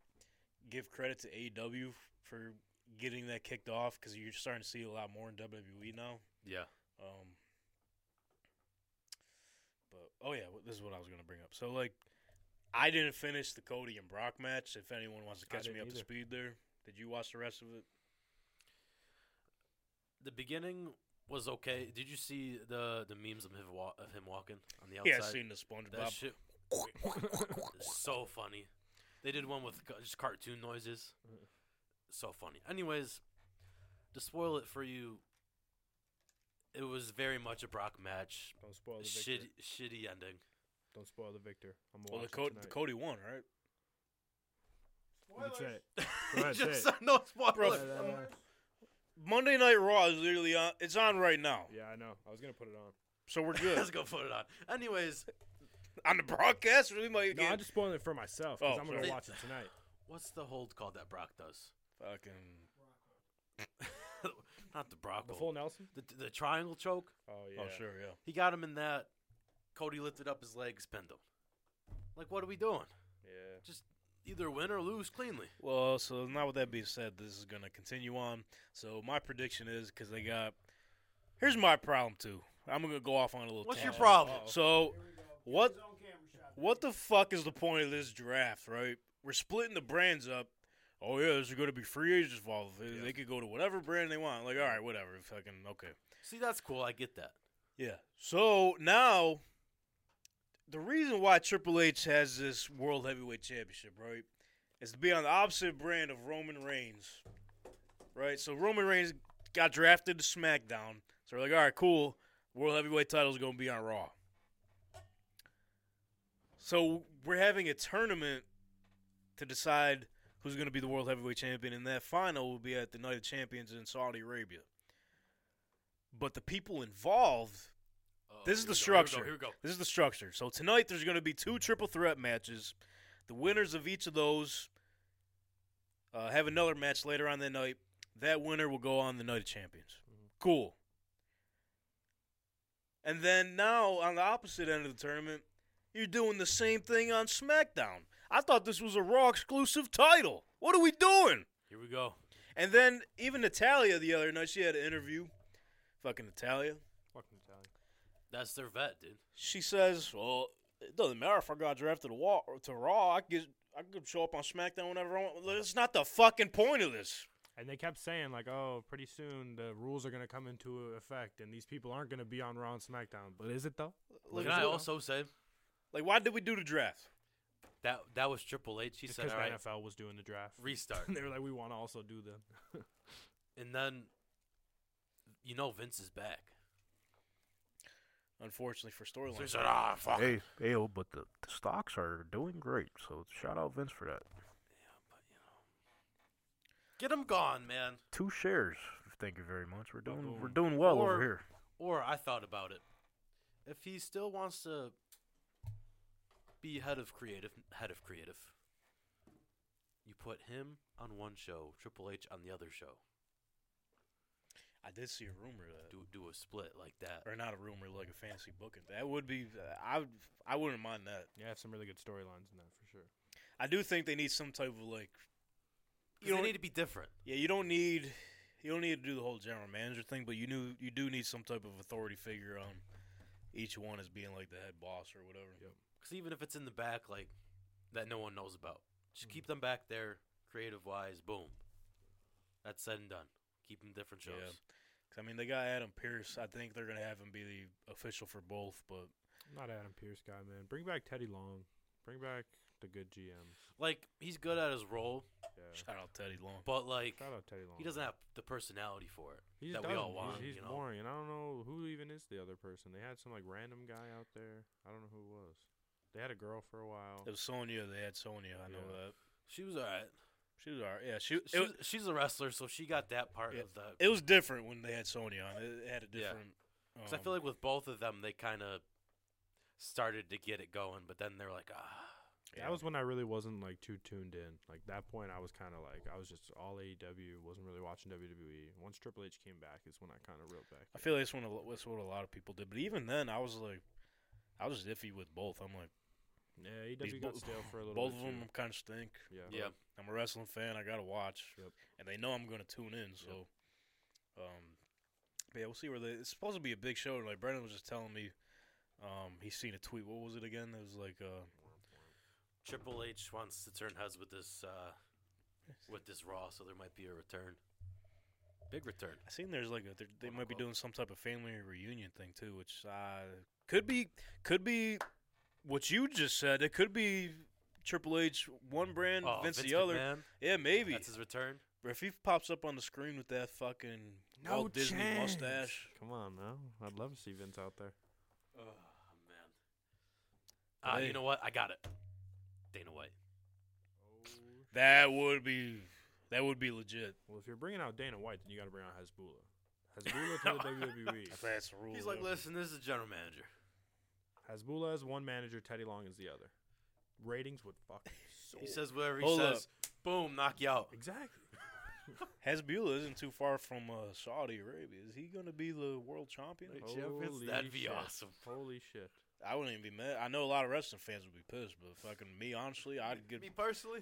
give credit to AEW for getting that kicked off because you're starting to see a lot more in WWE now. Yeah. Um, but oh yeah, this is what I was gonna bring up. So like, I didn't finish the Cody and Brock match. If anyone wants to catch me didn't up to speed, there, did you watch the rest of it? The beginning was okay. Did you see the the memes of him, wa- of him walking on the outside? Yeah, I seen the SpongeBob. That shit so funny. They did one with just cartoon noises. So funny. Anyways, to spoil it for you, it was very much a Brock match. Don't spoil the victor. Shitty, shitty ending. Don't spoil the victor. I'm well, the, Co- the. Cody won, right? You can say it. Go ahead, say Just it. no spoilers. Bro. Monday Night Raw is literally on. It's on right now, Yeah, I know. I was gonna put it on. so we're good. Let's go put it on. Anyways, on the broadcast, we might No, get I'm just spoiling it for myself because Oh, I'm gonna sorry. watch it tonight. what's the hold called that Brock does? Fucking. Not the Brock. The hold. full Nelson. The, the triangle choke. Oh, oh yeah. Oh sure, yeah. He got him in that. Cody lifted up his legs, pinned him. Like, what are we doing? Yeah. Just either win or lose cleanly. Well, so now with that being said, this is gonna continue on. So my prediction is because they got. Here's my problem too. I'm gonna go off on a little. What's your tangent. problem? So, what? What the fuck is the point of this draft? Right? We're splitting the brands up. Oh yeah, this is going to be free agents involved. They- They could go to whatever brand they want. Like, all right, whatever. Fucking okay. See, that's cool. I get that. Yeah. So now, the reason why Triple H has this World Heavyweight Championship, right, is to be on the opposite brand of Roman Reigns, right? So Roman Reigns got drafted to SmackDown. So we're like, all right, cool. World Heavyweight title is going to be on Raw. So we're having a tournament to decide who's going to be the World Heavyweight Champion, and that final will be at the Night of Champions in Saudi Arabia. But the people involved Oh, This is the we go, here we go, structure. Here we go. This is the structure. So tonight there's going to be two triple threat matches. The winners of each of those uh, have another match later on that night. That winner will go on the Night of Champions. Cool. And then now on the opposite end of the tournament, you're doing the same thing on SmackDown. I thought this was a Raw exclusive title. What are we doing? Here we go. And then even Natalya the other night, she had an interview. Fucking Natalya. Fucking Natalya. That's their vet, dude. she says, "Well, it doesn't matter if I got drafted to, Raw, to Raw. I could I could show up on SmackDown whenever I want. That's not the fucking point of this. And they kept saying like, "Oh, pretty soon the rules are gonna come into effect, and these people aren't gonna be on Raw and SmackDown." But is it though? Like, Can I also say like, why did we do the draft? That that was Triple H? He said, because "All the right, NFL was doing the draft, restart." they were like, "We want to also do them." and then, you know, Vince is back. Unfortunately for So he said, "Ah, fuck." Hey, hey, oh, but the, the stocks are doing great. So shout out Vince for that. Get him gone, man. Two shares. Thank you very much. We're doing we're doing well Or- over here. Or I thought about it. If he still wants to be head of creative, head of creative, you put him on one show, Triple H on the other show. I did see a rumor that, Do do a split like that. or not a rumor, like a fantasy booking. That would be. I would. I wouldn't mind that. yeah, have some really good storylines in that for sure. I do think they need some type of like. You You don't need to be different. Yeah, you don't need. You don't need to do the whole general manager thing, but you knew you do need some type of authority figure on each one as being like the head boss or whatever. Yep. Because even if it's in the back, like that, no one knows about. Just Mm-hmm. keep them back there, creative wise. Boom. That's said and done. Keep them different shows. Yeah. 'Cause, I mean, they got Adam Pearce. I think they're gonna have him be the official for both, but I'm not Adam Pearce guy, man. Bring back Teddy Long. Bring back the good GM. Like he's good at his role, Yeah. shout out Teddy Long. but like Shout out Teddy Long. he doesn't have the personality for it He that just we all want. He's, he's you know? boring, and I don't know who even is the other person. They had some like random guy out there. I don't know who it was. They had a girl for a while. It was Sonya. They had Sonya. I know Yeah. that. She was alright. She was alright. Yeah, she. It, She's, was, she's a wrestler, so she got that part Yeah. of the. it was different when they had Sonya on. It, it had a Yeah. different. Because I um, feel like with both of them, they kind of started to get it going, but then they're like, ah. That was when I really wasn't like too tuned in. Like that point, I was kind of like I was just all AEW. wasn't really watching WWE. Once Triple H came back, is when I kind of reeled back. I feel like that's, when a, lo- that's what a lot of people did. But even then, I was like, I was iffy with both. I'm like, yeah, these AEW got bo- stale for a little. both bit of them too. kind of stink. Yeah. Yeah. I'm a wrestling fan. I gotta watch, Yep. and they know I'm gonna tune in. So, um, but yeah, we'll see where they. It's supposed to be a big show. Like Brendan was just telling me, um, he's seen a tweet. What was it again? It was like, uh, Triple H wants to turn heads with this uh, with this Raw, so there might be a return. Big return. I seen there's like a they're- they Quote, might be doing some type of family reunion thing too, which uh, could be could be what you just said. It could be Triple H one brand, Oh, Vince, the other. McMahon, Yeah, maybe. That's his return. But if he pops up on the screen with that fucking Walt Disney mustache, Come on now, I'd love to see Vince out there. Oh man. Uh, Hey. you know what? I got it. Dana White. that would be that would be legit. Well, if you're bringing out Dana White, then you got to bring out Hasbulla. Hasbulla to the WWE. That's rule. He's like, though. listen, this is a general manager. Hasbulla is one manager, Teddy Long is the other. Ratings would fucking soar. He says whatever he Hold up. says. Boom, knock you out. exactly. Hasbulla isn't too far from uh, Saudi Arabia. Is he gonna be the world champion? Holy That'd be shit. awesome. Holy shit. I wouldn't even be mad. I know a lot of wrestling fans would be pissed, but fucking me, honestly, I'd get. Me personally.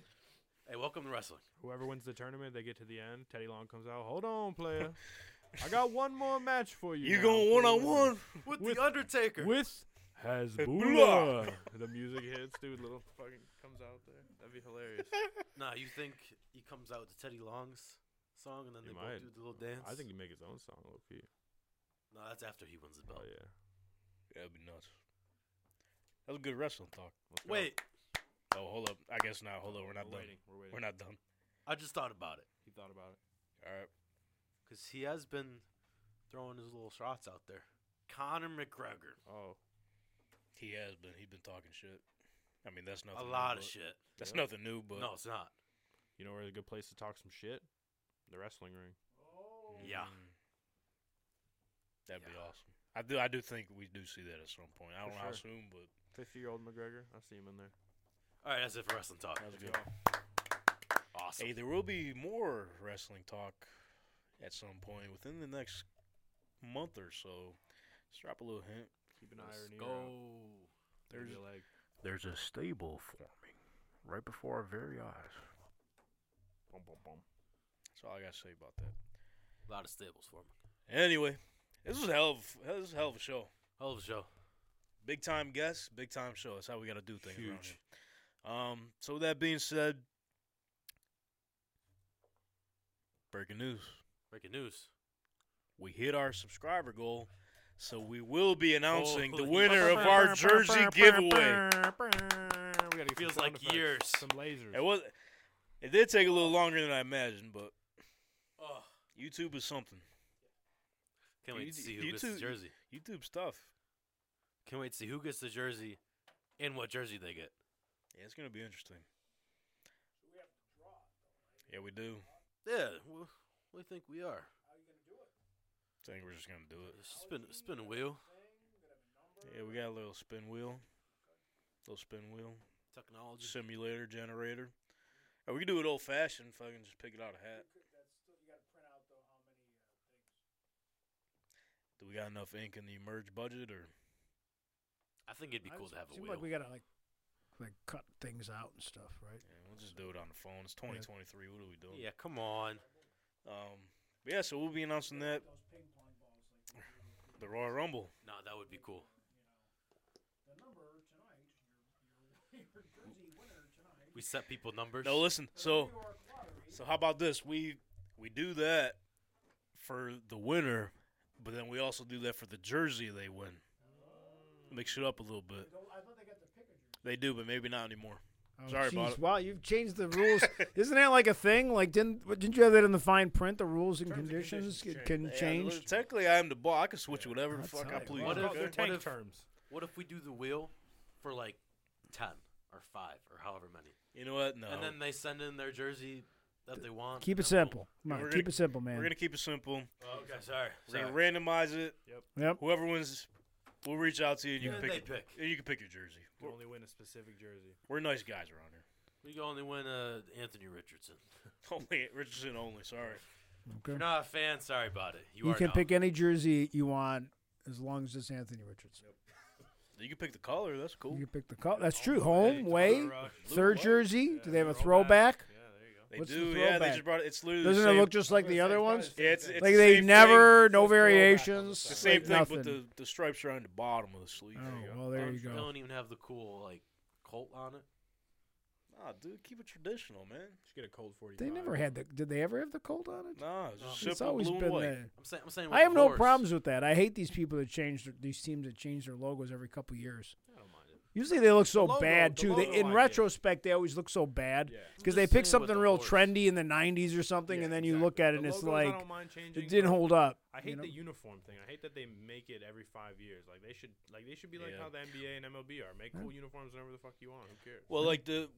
Hey, welcome to wrestling. Whoever wins the tournament, they get to the end. Teddy Long comes out. Hold on, player. I got one more match for you. You now going one on one With, With- the Undertaker. with Hasbulla. Hasbulla. the music hits, dude. Little fucking comes out there. That'd be hilarious. nah, you think he comes out to Teddy Long's song and then He they might. both do the little dance? I think he'd make his own song, low key. No, that's after he wins the belt. Oh belt. yeah. That'd be nuts. That was good wrestling talk. Let's go. Wait, Oh, hold up. I guess not. Hold up. We're not done. waiting. We're waiting. We're not done. I just thought about it He thought about it. All right. because he has been throwing his little shots out there. Conor McGregor, Oh, He has been. He's been talking shit. I mean, that's nothing. a new, lot of shit. That's Yeah. nothing new, but No, it's not. you know where's a good place to talk some shit? The wrestling ring. Yeah. Mm. That'd be awesome. I do. I do think we do see that at some point. I don't know how sure. soon, but Fifty-year-old McGregor. I see him in there. All right, that's it for wrestling talk. that was good. Awesome. Hey, there will be more wrestling talk at some point within the next month or so. Let's drop a little hint. Keep an Let's or an ear go. out. There's Maybe like There's a stable forming right before our very eyes. boom, boom, boom. That's all I gotta say about that. A lot of stables for me. Anyway, this was a hell of this was a hell of a show. Hell of a show. Big time guests, big time show. That's how we gotta do things around Huge. here. Um, so with that being said, breaking news. Breaking news. We hit our subscriber goal, so we will be announcing the oh, winner of our jersey giveaway. We Feels like effects, years. Some lasers. It was it did take a little longer than I imagined, but Oh, YouTube is something. can't wait to see you who gets the jersey. YouTube stuff. Can't wait to see who gets the jersey and what jersey they get. Yeah, it's gonna be interesting. Yeah, we do. Yeah, wh- what think we are? I think we're just gonna do it. Spin, spin a wheel. Yeah, we got a little spin wheel, little spin wheel Technology. simulator generator. Or we can do it old fashioned. If I can just pick it out of a hat. Do we got enough ink in the merge budget, or I think it'd be cool to have a Seems wheel. like we gotta like like cut things out and stuff, right? yeah, we'll just do it on the phone? It's 2023. What are we doing? yeah, come on. Um. but yeah, so we'll be announcing that. The Royal Rumble. No, that would be cool. We set people numbers. No, listen. So, so how about this? We we do that for the winner, but then we also do that for the jersey they win. Mix it up a little bit. They do, but maybe not anymore. Oh, Sorry about jeez. Wow, you've changed the rules. Isn't that like a thing? Like, didn't didn't you have that in the fine print? The rules and Terms and conditions, conditions can Yeah, change. technically, I am the ball. I can switch whatever the fuck I please. what. What if- okay? They're if- terms. What if we do the wheel for like ten or five or however many, You know what? No. and then they send in their jersey that they want. Keep it and then boom. simple. Come on, keep gonna- it simple, man. we're gonna keep it simple. Oh, okay, sorry. We're sorry. gonna randomize it. Yep. Whoever wins, we'll reach out to you. and You And can they pick. pick. and You can pick your jersey. You We're, only win a specific jersey. we're nice guys around here. We can only win uh, Anthony Richardson. Only Richardson only. Sorry. If Okay. you're not a fan, sorry about it. You, You are can now. pick any jersey you want as long as it's Anthony Richardson. You can pick the color. That's cool. You can pick the color. That's true. Hey, Home, Color way, Rush. third jersey. Do they have a throwback. throwback? Yeah, there you go. They What's the do. Yeah, they throwback? just brought it. It's literally Doesn't the it look just like the other ones? Yeah, it's, it's Like the they same never, no Just throwback on the variations. It's the same like thing, nothing. but the the stripes are on the bottom of the sleeve. Oh, well, there you They go. don't even have the cool like Colt on it. Nah, dude, keep it traditional, man. Just get a cold 45. They never had the. Did they ever have the cold on it? Nah, it's just No. It's always blue been and white. there. I'm saying. I'm saying. I have no problems with that. I hate these people that change their, these teams that change their logos every couple years. I don't mind it. Usually they look so logo- bad the too. They, in I retrospect, they always look so bad because I'm they pick something the real horse. trendy in the '90s or something, Yeah, and then you exactly. look at it The and it's like changing, it didn't hold up. I hate you know? the uniform thing. I hate that they make it every five years. Like they should, like they should be like Yeah. how the NBA and MLB are. Make cool uniforms whenever the fuck you want. Who cares? Well, like the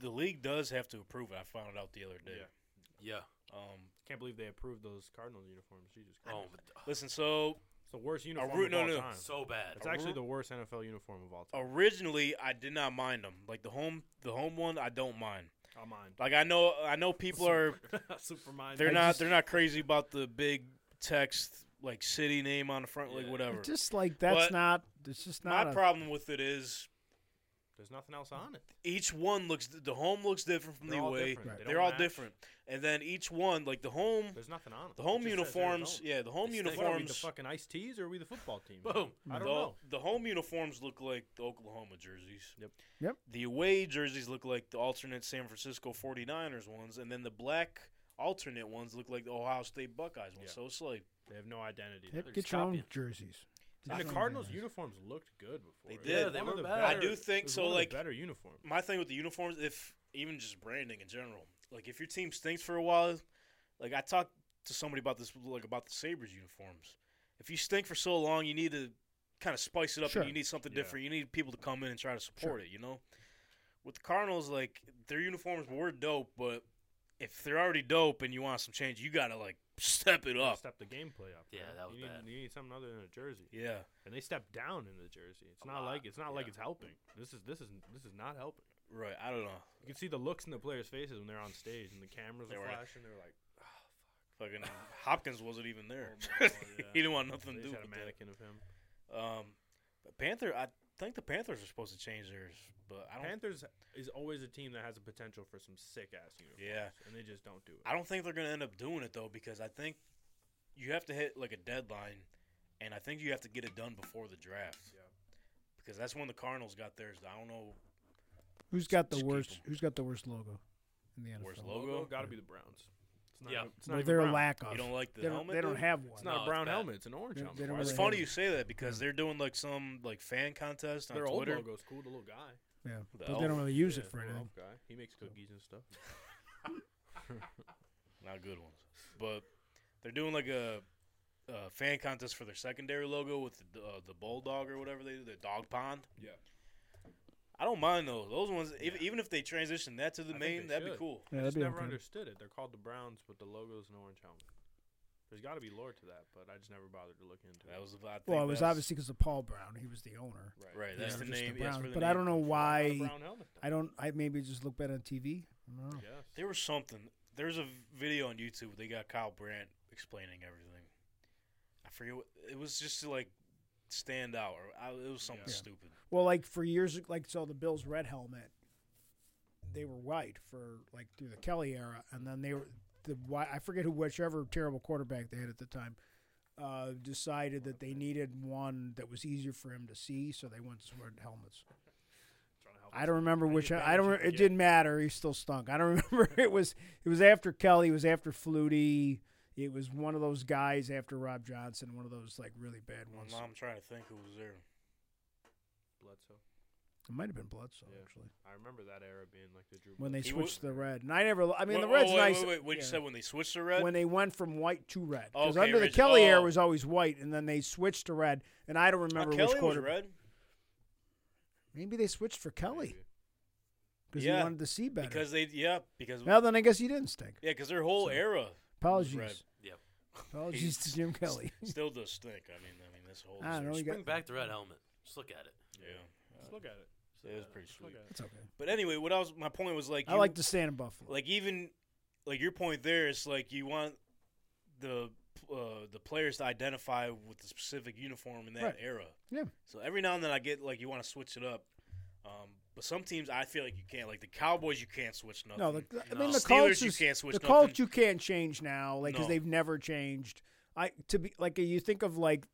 the league does have to approve it. I found it out the other day. Yeah. Yeah. Um, Can't believe they approved those Cardinals uniforms. Jesus Christ. Oh, but, listen, so it's the worst uniform ru- of no, all no. time. so bad. It's actually the worst NFL uniform of all time. originally I did not mind them. Like the home the home one, I don't mind. I'll mind. Like I know I know people are super mind. they're I not just- they're not crazy about the big text like city name on the front, like whatever. Just like that's But not. It's just My not. a, problem with it is There's nothing else on it. each one looks the home looks different from They're the all away. different. Right. They They're don't all match. different, and then each one like the home There's nothing on it. the home It just says uniforms. Arizona. Yeah, the home They stink. What are we, the uniforms. fucking iced teas, or are we the football team? Boom. I don't the, know. the home uniforms look like the Oklahoma jerseys. Yep. Yep. The away jerseys look like the alternate San Francisco 49ers ones, and then the black alternate ones look like the Ohio State Buckeyes ones. Yeah. So it's like They have no identity. Yep, They're get just your own jerseys. And the Get your own Cardinals jerseys. uniforms looked good before. They It was did. They one were the better. I do think so, one of the like- better uniforms. my thing with the uniforms. If even just branding in general, like if your team stinks for a while, like I talked to somebody about this, like about the Sabres uniforms. If you stink for so long, you need to kind of spice it up, Sure. and you need something Yeah. different. You need people to come in and try to support it. You know, with the Cardinals, like their uniforms were dope, but if they're already dope and you want some change, you gotta like step it up. Step the gameplay up. Yeah, right? that was you need, bad. You need something other than a jersey, Yeah, and they stepped down in the jersey. It's A not lot, like it's not like it's helping. This is this is this is not helping. right. I don't know. You can see the looks in the players' faces when they're on stage and the cameras They are were- flashing. They're like, oh, fuck. Fucking Hopkins wasn't even there. Oh my God, yeah. he didn't want nothing they to do had with a that. mannequin of him. Um, but Panther, I think the Panthers are supposed to change theirs, but I don't. Panthers is always a team that has a potential for some sick ass uniforms. Yeah. and they just don't do it. I don't think they're gonna end up doing it though because I think you have to hit like a deadline, and I think you have to get it done before the draft. Yeah. Because that's when the Cardinals got theirs. I don't know. Who's got the Just keep worst? 'em. Who's got the worst logo in the NFL? Worst logo? logo got to be the Browns. It's not Yeah. even- it's not even their brown. lack of. You don't like the they don't, helmet. they don't dude? have one. It's not No, a it's brown bad. helmet. It's an orange They- helmet. they don't Why It's really it- funny have you say that because they're doing like some like fan contest on Their old Twitter. logo's cool. The little guy. Yeah, The but they elf. don't really use Yeah, it for little anything. elf guy. He makes cookies and stuff. Not good ones, but they're doing like a, a fan contest for their secondary logo with the uh, the bulldog or whatever they do, the dog pond. Yeah. I don't mind those. Those ones, even, even if they transition that to the I main, that'd be cool. Yeah, I that'd just be never okay. understood it. They're called the Browns, but the logo's an orange helmet. There's got to be lore to that, but I just never bothered to look into That it. was, I think Well, it was obviously because of Paul Brown. He was the owner. right. right. That's the just the name. yes, Browns. the but name. I don't know why. brown helmet. I don't. I maybe just look better on TV. I don't know. Yes. There was something. There's a video on YouTube. They got Kyle Brandt explaining everything. I forget. What, it was just like stand out, or I, it was something Yeah. stupid. Well, like for years, like so the Bills' red helmet, they were white for like through the Kelly era, and then they were the white. I forget who, whichever terrible quarterback they had at the time, uh, decided that they needed one that was easier for him to see, so they went to red helmets. Trying to help I don't remember which. I advantage don't. you It didn't matter. He still stunk. I don't remember. It was. It was after Kelly. It was after Flutie. It was one of those guys after Rob Johnson. One of those like really bad ones. now I'm trying to think who was there. Bledsoe. It might have been Bledsoe Yeah. actually. I remember that era being like the Drew. when they switched wa- the red. And I never. I mean, the red's oh, wait, nice. Wait, wait, What you said when they switched to red? When they went from white to red, because Okay, under the Rich- Kelly era oh. was always white, and then they switched to red. And I don't Uh, remember Kelly which quarter. was red. Maybe they switched for Kelly Maybe. because Yeah, he wanted to see better. because they yeah because well, then I guess he didn't stink. yeah because their whole So- era Apologies. red. Yep. Apologies to Jim Kelly. still does stink. I mean I mean this whole I don't know. Just You got, bring back the red helmet. Just look at it. yeah Just look at it. So it was pretty sweet. look it's okay. But anyway, what I was my point was like I you- like to stand in Buffalo. like even like your point there is like you want the uh, the players to identify with the specific uniform in that Right. era. Yeah. So every now and then I get like you want to switch it up. Um, but some teams I feel like you can't. Like the Cowboys, you can't switch nothing. no, the, I No. mean the Steelers, Colts you can't switch nothing. the nothing. Colts you can't change now, like because No. they've never changed. I to be like you think of like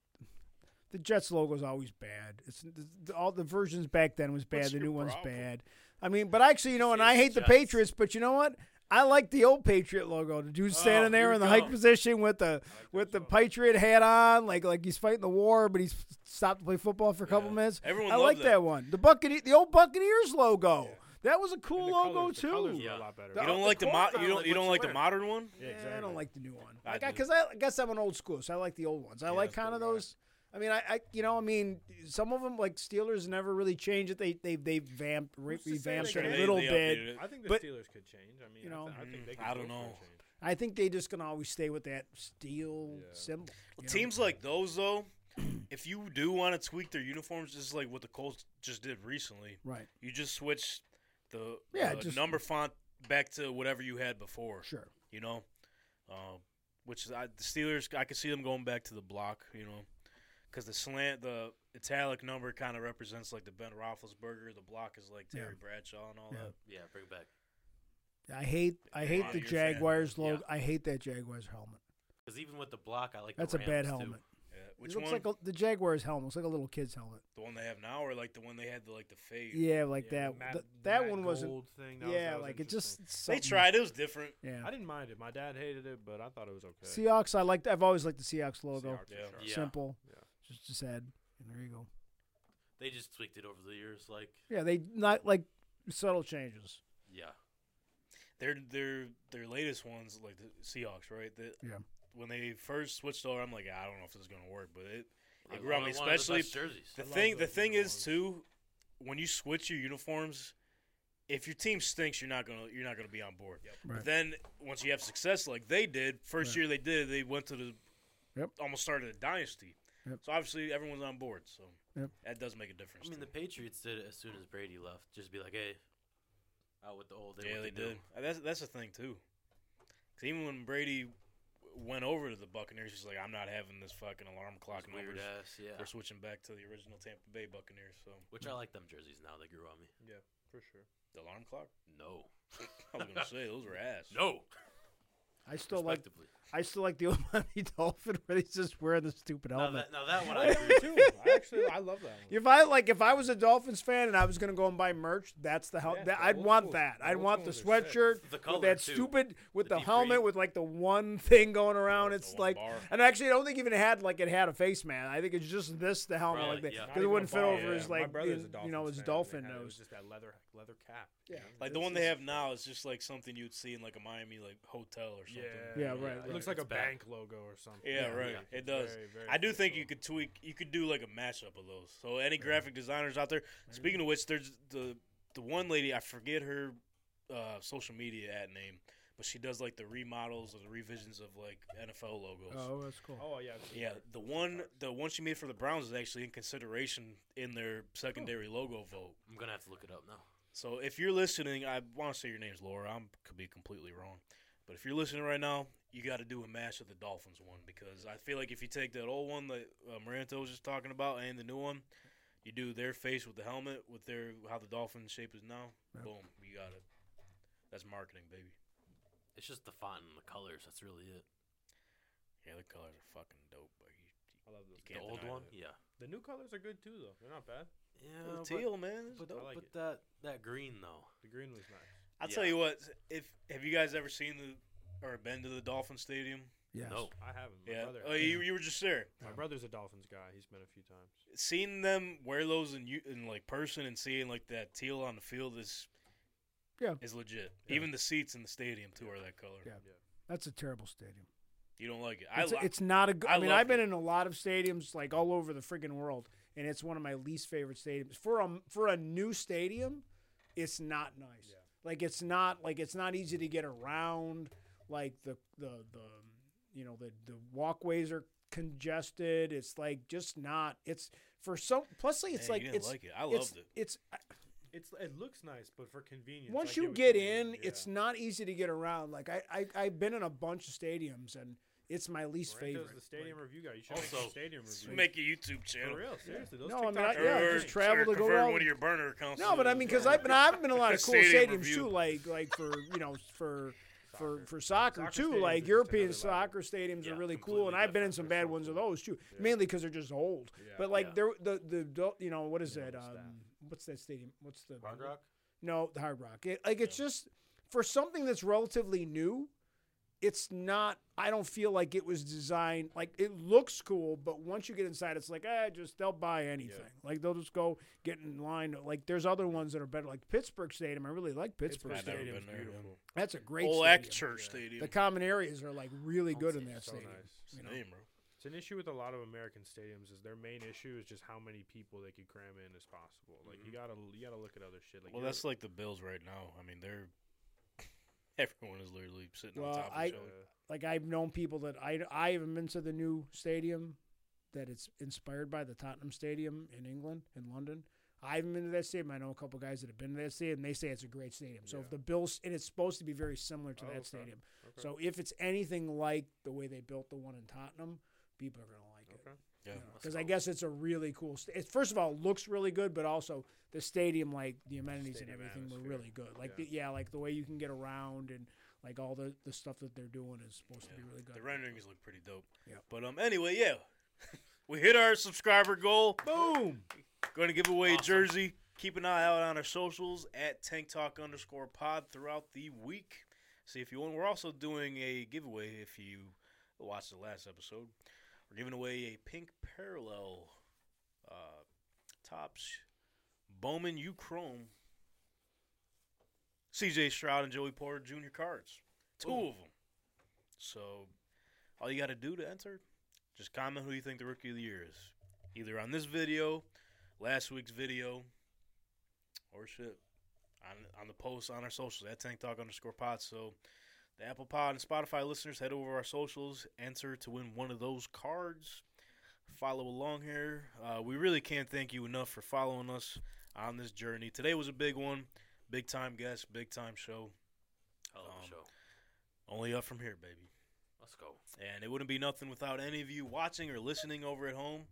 the Jets logo is always bad. It's the, the- all the versions back then was bad. What's the your new one's problem? bad. I mean, but actually, you know, and I it's hate the Jets. Patriots, but you know what? I like the old Patriot logo. The dude standing oh, there in the we hike position with the with the Patriot hat on, like like he's fighting the war, but he's stopped to play football for a couple Yeah. minutes. Everyone I like that. that. one. The Buccaneer, the old Buccaneers logo. That was a cool the logo colors, the too. colors Yeah. a lot better. You don't the like the mo- you don't you don't like you the modern one. Yeah, Yeah, I don't like the new one. Like, do. because I, I guess I'm an old school, so I like the old ones. I Yeah, like kind of those. yeah. Those. I mean, I, I, you know, I mean, some of them like Steelers never really changed it. They, they, they vamped, re- Who's to say revamped they it a little they bit. updated. I think the But- Steelers could change. I mean, you I know, th- I, think they could I don't know. change. I think they just gonna always stay with that steel Yeah. symbol. you know? Teams like those though, if you do want to tweak their uniforms, just like what the Colts just did recently, right? you just switch the Yeah, uh, just- number font back to whatever you had before. Sure. You know, uh, which I, the Steelers, I could see them going back to the block. You know, because the slant, the italic number kind of represents like the Ben Roethlisberger. The block is like Yeah. Terry Bradshaw and all Yeah. that. Yeah, bring it back. I hate, I hate the you're fan. Jaguars logo. Yeah. I hate that Jaguars helmet. Because even with the block, I like. That's the a bad Rams, too. helmet. Yeah. It Which looks one? like a, the Jaguars helmet. Looks like a little kid's helmet. the one they have now, or like the one they had the like the fade? Yeah, like Yeah, that. the matte- Th- the that matte one wasn't. Thing, that was- yeah, that was like it interesting. just. They tried. It was different. Yeah. I didn't mind it. My dad hated it, but I thought it was okay. Seahawks. I like. I've always liked the Seahawks logo. Seahawks Yeah. sure. Yeah. Simple. Yeah. Just just add. And there you go. They just tweaked it over the years. Like, Yeah, they not like subtle changes. yeah, Their their their latest ones, like the Seahawks, right? The, Yeah. When they first switched over, I'm like, I don't know if this is gonna work, but it I- it grew on me, one of the best especially jerseys. the I love thing. The those thing new is too, when you switch your uniforms, if your team stinks, you're not gonna you're not gonna be on board. Right. But then once you have success, like they did, first Right. year they did, they went to the Yep. almost started a dynasty. Yep. So obviously everyone's on board. So Yep. that does make a difference. I mean, the too. Patriots did it as soon as Brady left. Just be like, hey, out with the old. in yeah, with they the new. did. Uh, That's that's the thing too. Because even when Brady went over to the Buccaneers, he's like, I'm not having this fucking alarm clock Those weird numbers. ass, yeah. We're switching back to the original Tampa Bay Buccaneers. So Which I like them jerseys now. They grew on me. Yeah, for sure. the alarm clock. No, I was gonna say those were ass. no. I still like. Respectively. I still like the old Miami Dolphin where he's just wearing the stupid Now helmet. that, now that one I I agree. do too. I actually, I love that one. If I like, if I was a Dolphins fan and I was gonna go and buy merch, that's the hel- Yeah, the I'd old want school- that. the I'd old want the schools are sick. sweatshirt The with that too. stupid with The the, deep helmet green. with like the one thing going around. The It's one like, bar. and actually, I don't think even it had like it had a face man. I think it's just this the helmet Probably, like that yeah. because it wouldn't fit over Yeah. his My like brother's a you Dolphins know his fan, and dolphin they had- It was nose. just that leather leather cap. Yeah. Like the one they have now is just like something you'd see in like a Miami like hotel or something. Yeah, right, It right. looks like It's a bad. bank logo or something. Yeah, Yeah, right. yeah. It does. Very, very I do think you could tweak. You could do like a mashup of those. So any graphic designers out there. Speaking of which, there's the the one lady I forget her uh, social media at name, but she does like the remodels or the revisions of like NFL logos. Oh, that's cool. Oh yeah. Yeah, the one the one she made for the Browns is actually in consideration in their secondary logo vote. I'm gonna have to look it up now. So if you're listening, I want to say your name's Laura. I'm could be completely wrong, but if you're listening right now, you got to do a mash of the Dolphins one because I feel like if you take that old one that uh, Maranto was just talking about and the new one, you do their face with the helmet with their how the dolphin shape is now. Yeah. Boom, you got it. That's marketing, baby. It's just the font and the colors. That's really it. Yeah, the colors are fucking dope. But you, I love those. You can't the old one, that. yeah. The new colors are good too, though. They're not bad. Yeah, the but, teal, man, it's but, dope. I like but it. that that green though. The green was nice. I'll Yeah. tell you what. If have you guys ever seen the or been to the Dolphin Stadium? Yes. No, I haven't. My yeah. brother. Oh, you, you were just there. My brother's a Dolphins guy. He's been a few times. Seeing them wear those in you in like person and seeing like that teal on the field is Yeah. is legit. Yeah. Even the seats in the stadium too are that color. Yeah. That's a terrible stadium. You don't like it? I It's, lo- it's not a good. I, I mean, I've been it. in a lot of stadiums, like all over the friggin' world, and it's one of my least favorite stadiums. For a for a new stadium, it's not nice. Like it's not like it's not easy to get around. Like the the the you know the the walkways are congested. It's like just not. It's for some. Plus, like, it's Man, like you didn't it's like it. I it's, loved it. It's It's it looks nice, but for convenience. once I you what get in, yeah. it's not easy to get around. Like I, I I've been in a bunch of stadiums, and it's my least Rando's favorite. the stadium Like, review guy. You should Also, make a stadium review. Make a YouTube channel. for real, seriously. Those No, I mean, I- TikToks are yeah, great. just travel to go convert out- one of your burner accounts. No, but I mean, because I've been I've been in a lot of cool Stadium stadiums review. too, like like for you know for for for soccer, Soccer too. Like European another level. soccer stadiums Yeah, are really cool, and I've been in some bad ones of those too. Mainly because they're just old. Yeah. But like Yeah. they're the, the the you know what is You that? Um, what's that stadium? What's the Hard Rock. No, the Hard Rock. It, like it's just for something that's relatively new. It's not. I don't feel like it was designed. Like it looks cool, but once you get inside, it's like, eh, just they'll buy anything. Like they'll just go get in line. Like there's other ones that are better. Like Pittsburgh Stadium. I really like Pittsburgh, I've never Stadium. been there, yeah. beautiful. That's a great. Old stadium. Acrisure Stadium. The common areas are like really good in that So stadium. nice. It's you know. name, bro. It's an issue with a lot of American stadiums. Is their main issue is just how many people they could cram in as possible. Like you gotta you gotta look at other shit. Like Well, that's like the Bills right now. I mean, they're everyone is literally sitting Well, on top of I- each other. Like I've known people that I I haven't been to the new stadium that it's inspired by the Tottenham Stadium in England in London. I haven't been to that stadium. I know a couple guys that have been to that stadium. They say it's a great stadium. So Yeah. if the Bills and it's supposed to be very similar to Oh, that okay. stadium. okay. So if it's anything like the way they built the one in Tottenham, people are gonna like it. Okay. Yeah. Because I guess it's a really cool. St- it, first of all, it looks really good, but also the stadium, like the amenities Stadium and everything, were atmosphere. really good. Like Yeah. the, yeah, like the way you can get around and like all the the stuff that they're doing is supposed to be really good. The renderings look pretty dope. Yeah. But um, anyway, yeah, we hit our subscriber goal. Boom. Going to give away a Awesome. jersey. Keep an eye out on our socials at Tank Talk underscore Pod throughout the week. See if you want. We're also doing a giveaway. If you watched the last episode, we're giving away a pink parallel uh, Topps Bowman U Chrome CJ Stroud and Joey Porter Jr. cards. Two of them. So all you got to do to enter, just comment who you think the rookie of the year is. Either on this video, last week's video, or shit. On, on the post on our socials at Tank Talk underscore pod. So the Apple Pod and Spotify listeners head over our socials, enter to win one of those cards. Follow along here. Uh, we really can't thank you enough for following us on this journey. Today was a big one. Big time guest, big time show. Hell of a Um, show. Only up from here, baby. Let's go. And it wouldn't be nothing without any of you watching or listening over at home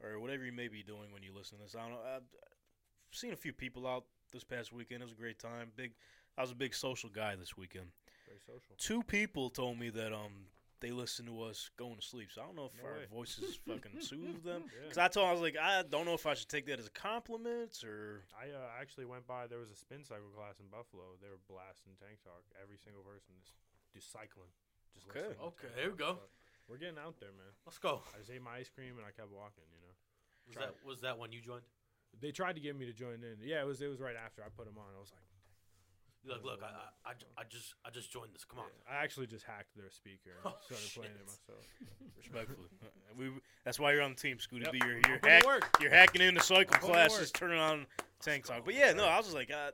or whatever you may be doing when you listen to this. I don't know. I've I've seen a few people out this past weekend. It was a great time. Big. I was a big social guy this weekend. Very social. Two people told me that um they listen to us going to sleep. So I don't know if No our way. voices fucking soothe them. Yeah. Because I told them, I was like, I don't know if I should take that as a compliment or. I uh, actually went by. There was a spin cycle class in Buffalo. They were blasting Tank Talk. Every single person just just cycling. Just Okay. listening Okay, here we go. So we're getting out there, man. Let's go. I just ate my ice cream and I kept walking. You know, Was that was that when you joined? they tried to get me to join in. Yeah, it was it was right after I put them on. I was like, You're like, look, I, I, I, I just I just joined this. Come on. I actually just hacked their speaker and Oh, started playing it shit. myself. Respectfully, we, that's why you're on the team, Scooty Yep. B. You're, you're, in hack, you're hacking into cycle Put in classes, work. turning on tank talk. But yeah, no, I was just like, I,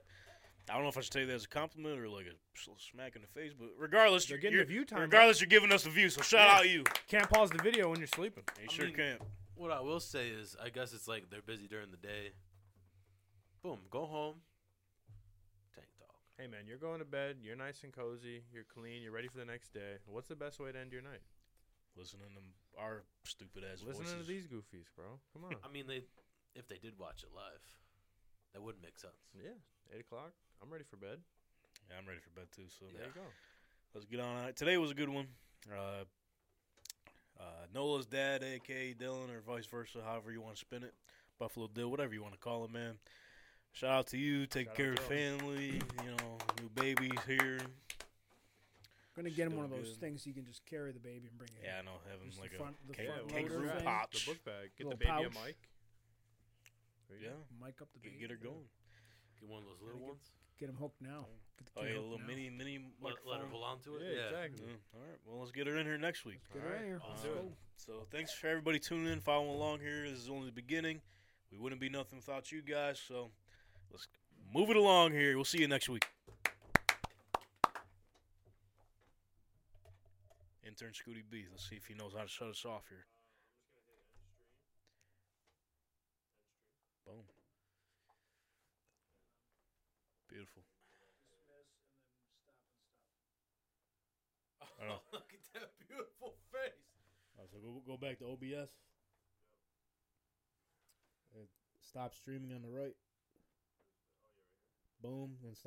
I don't know if I should take that as a compliment or like a s- smack in the face. But regardless, They're you're, getting the you're- view time. regardless, you're giving us the view. So shout Yeah. out you. Can't pause the video when you're sleeping. You I sure mean- can. What I will say is, I guess it's like they're busy during the day. Boom, go home. Tank talk. Hey man, you're going to bed. You're nice and cozy. You're clean. You're ready for the next day. What's the best way to end your night? Listening to our stupid ass Listening voices. to these goofies, bro. Come on. I mean, they if they did watch it live, that wouldn't make sense. yeah, eight o'clock. I'm ready for bed. Yeah, I'm ready for bed too. So Yeah. There you go. let's get on it. Today was a good one. Uh, uh, Nola's dad, aka Dylan, or vice versa, however you want to spin it. Buffalo Dill, whatever you want to call him, man. Shout out to you. Take Shout care of Dill. family. You know, new babies here. gonna get him one of those good. things you can just carry the baby and bring it. Yeah, I in. know. Have him Just like the a the ca- front kangaroo loader thing. pouch. The book bag. Get the baby pouch. a mic. There you Yeah, go. Mic up the baby. get, get her going. Get one of those little Gotta ones. Get him hooked now. Get the Oh yeah, a little now. mini mini Let, let her microphone. hold on to it. Yeah, Yeah, exactly. Yeah, All right. Well, let's get her in here next week. Get her in here. Let's do it. go. So thanks for everybody tuning in, following along here. This is only the beginning. We wouldn't be nothing without you guys. So let's move it along here. We'll see you next week. Intern Scooty B. Let's see if he knows how to shut us off here. Boom. Beautiful. I know. Look at that beautiful face. All right, so go go back to OBS. Uh, stop streaming on the right. Boom, then stop.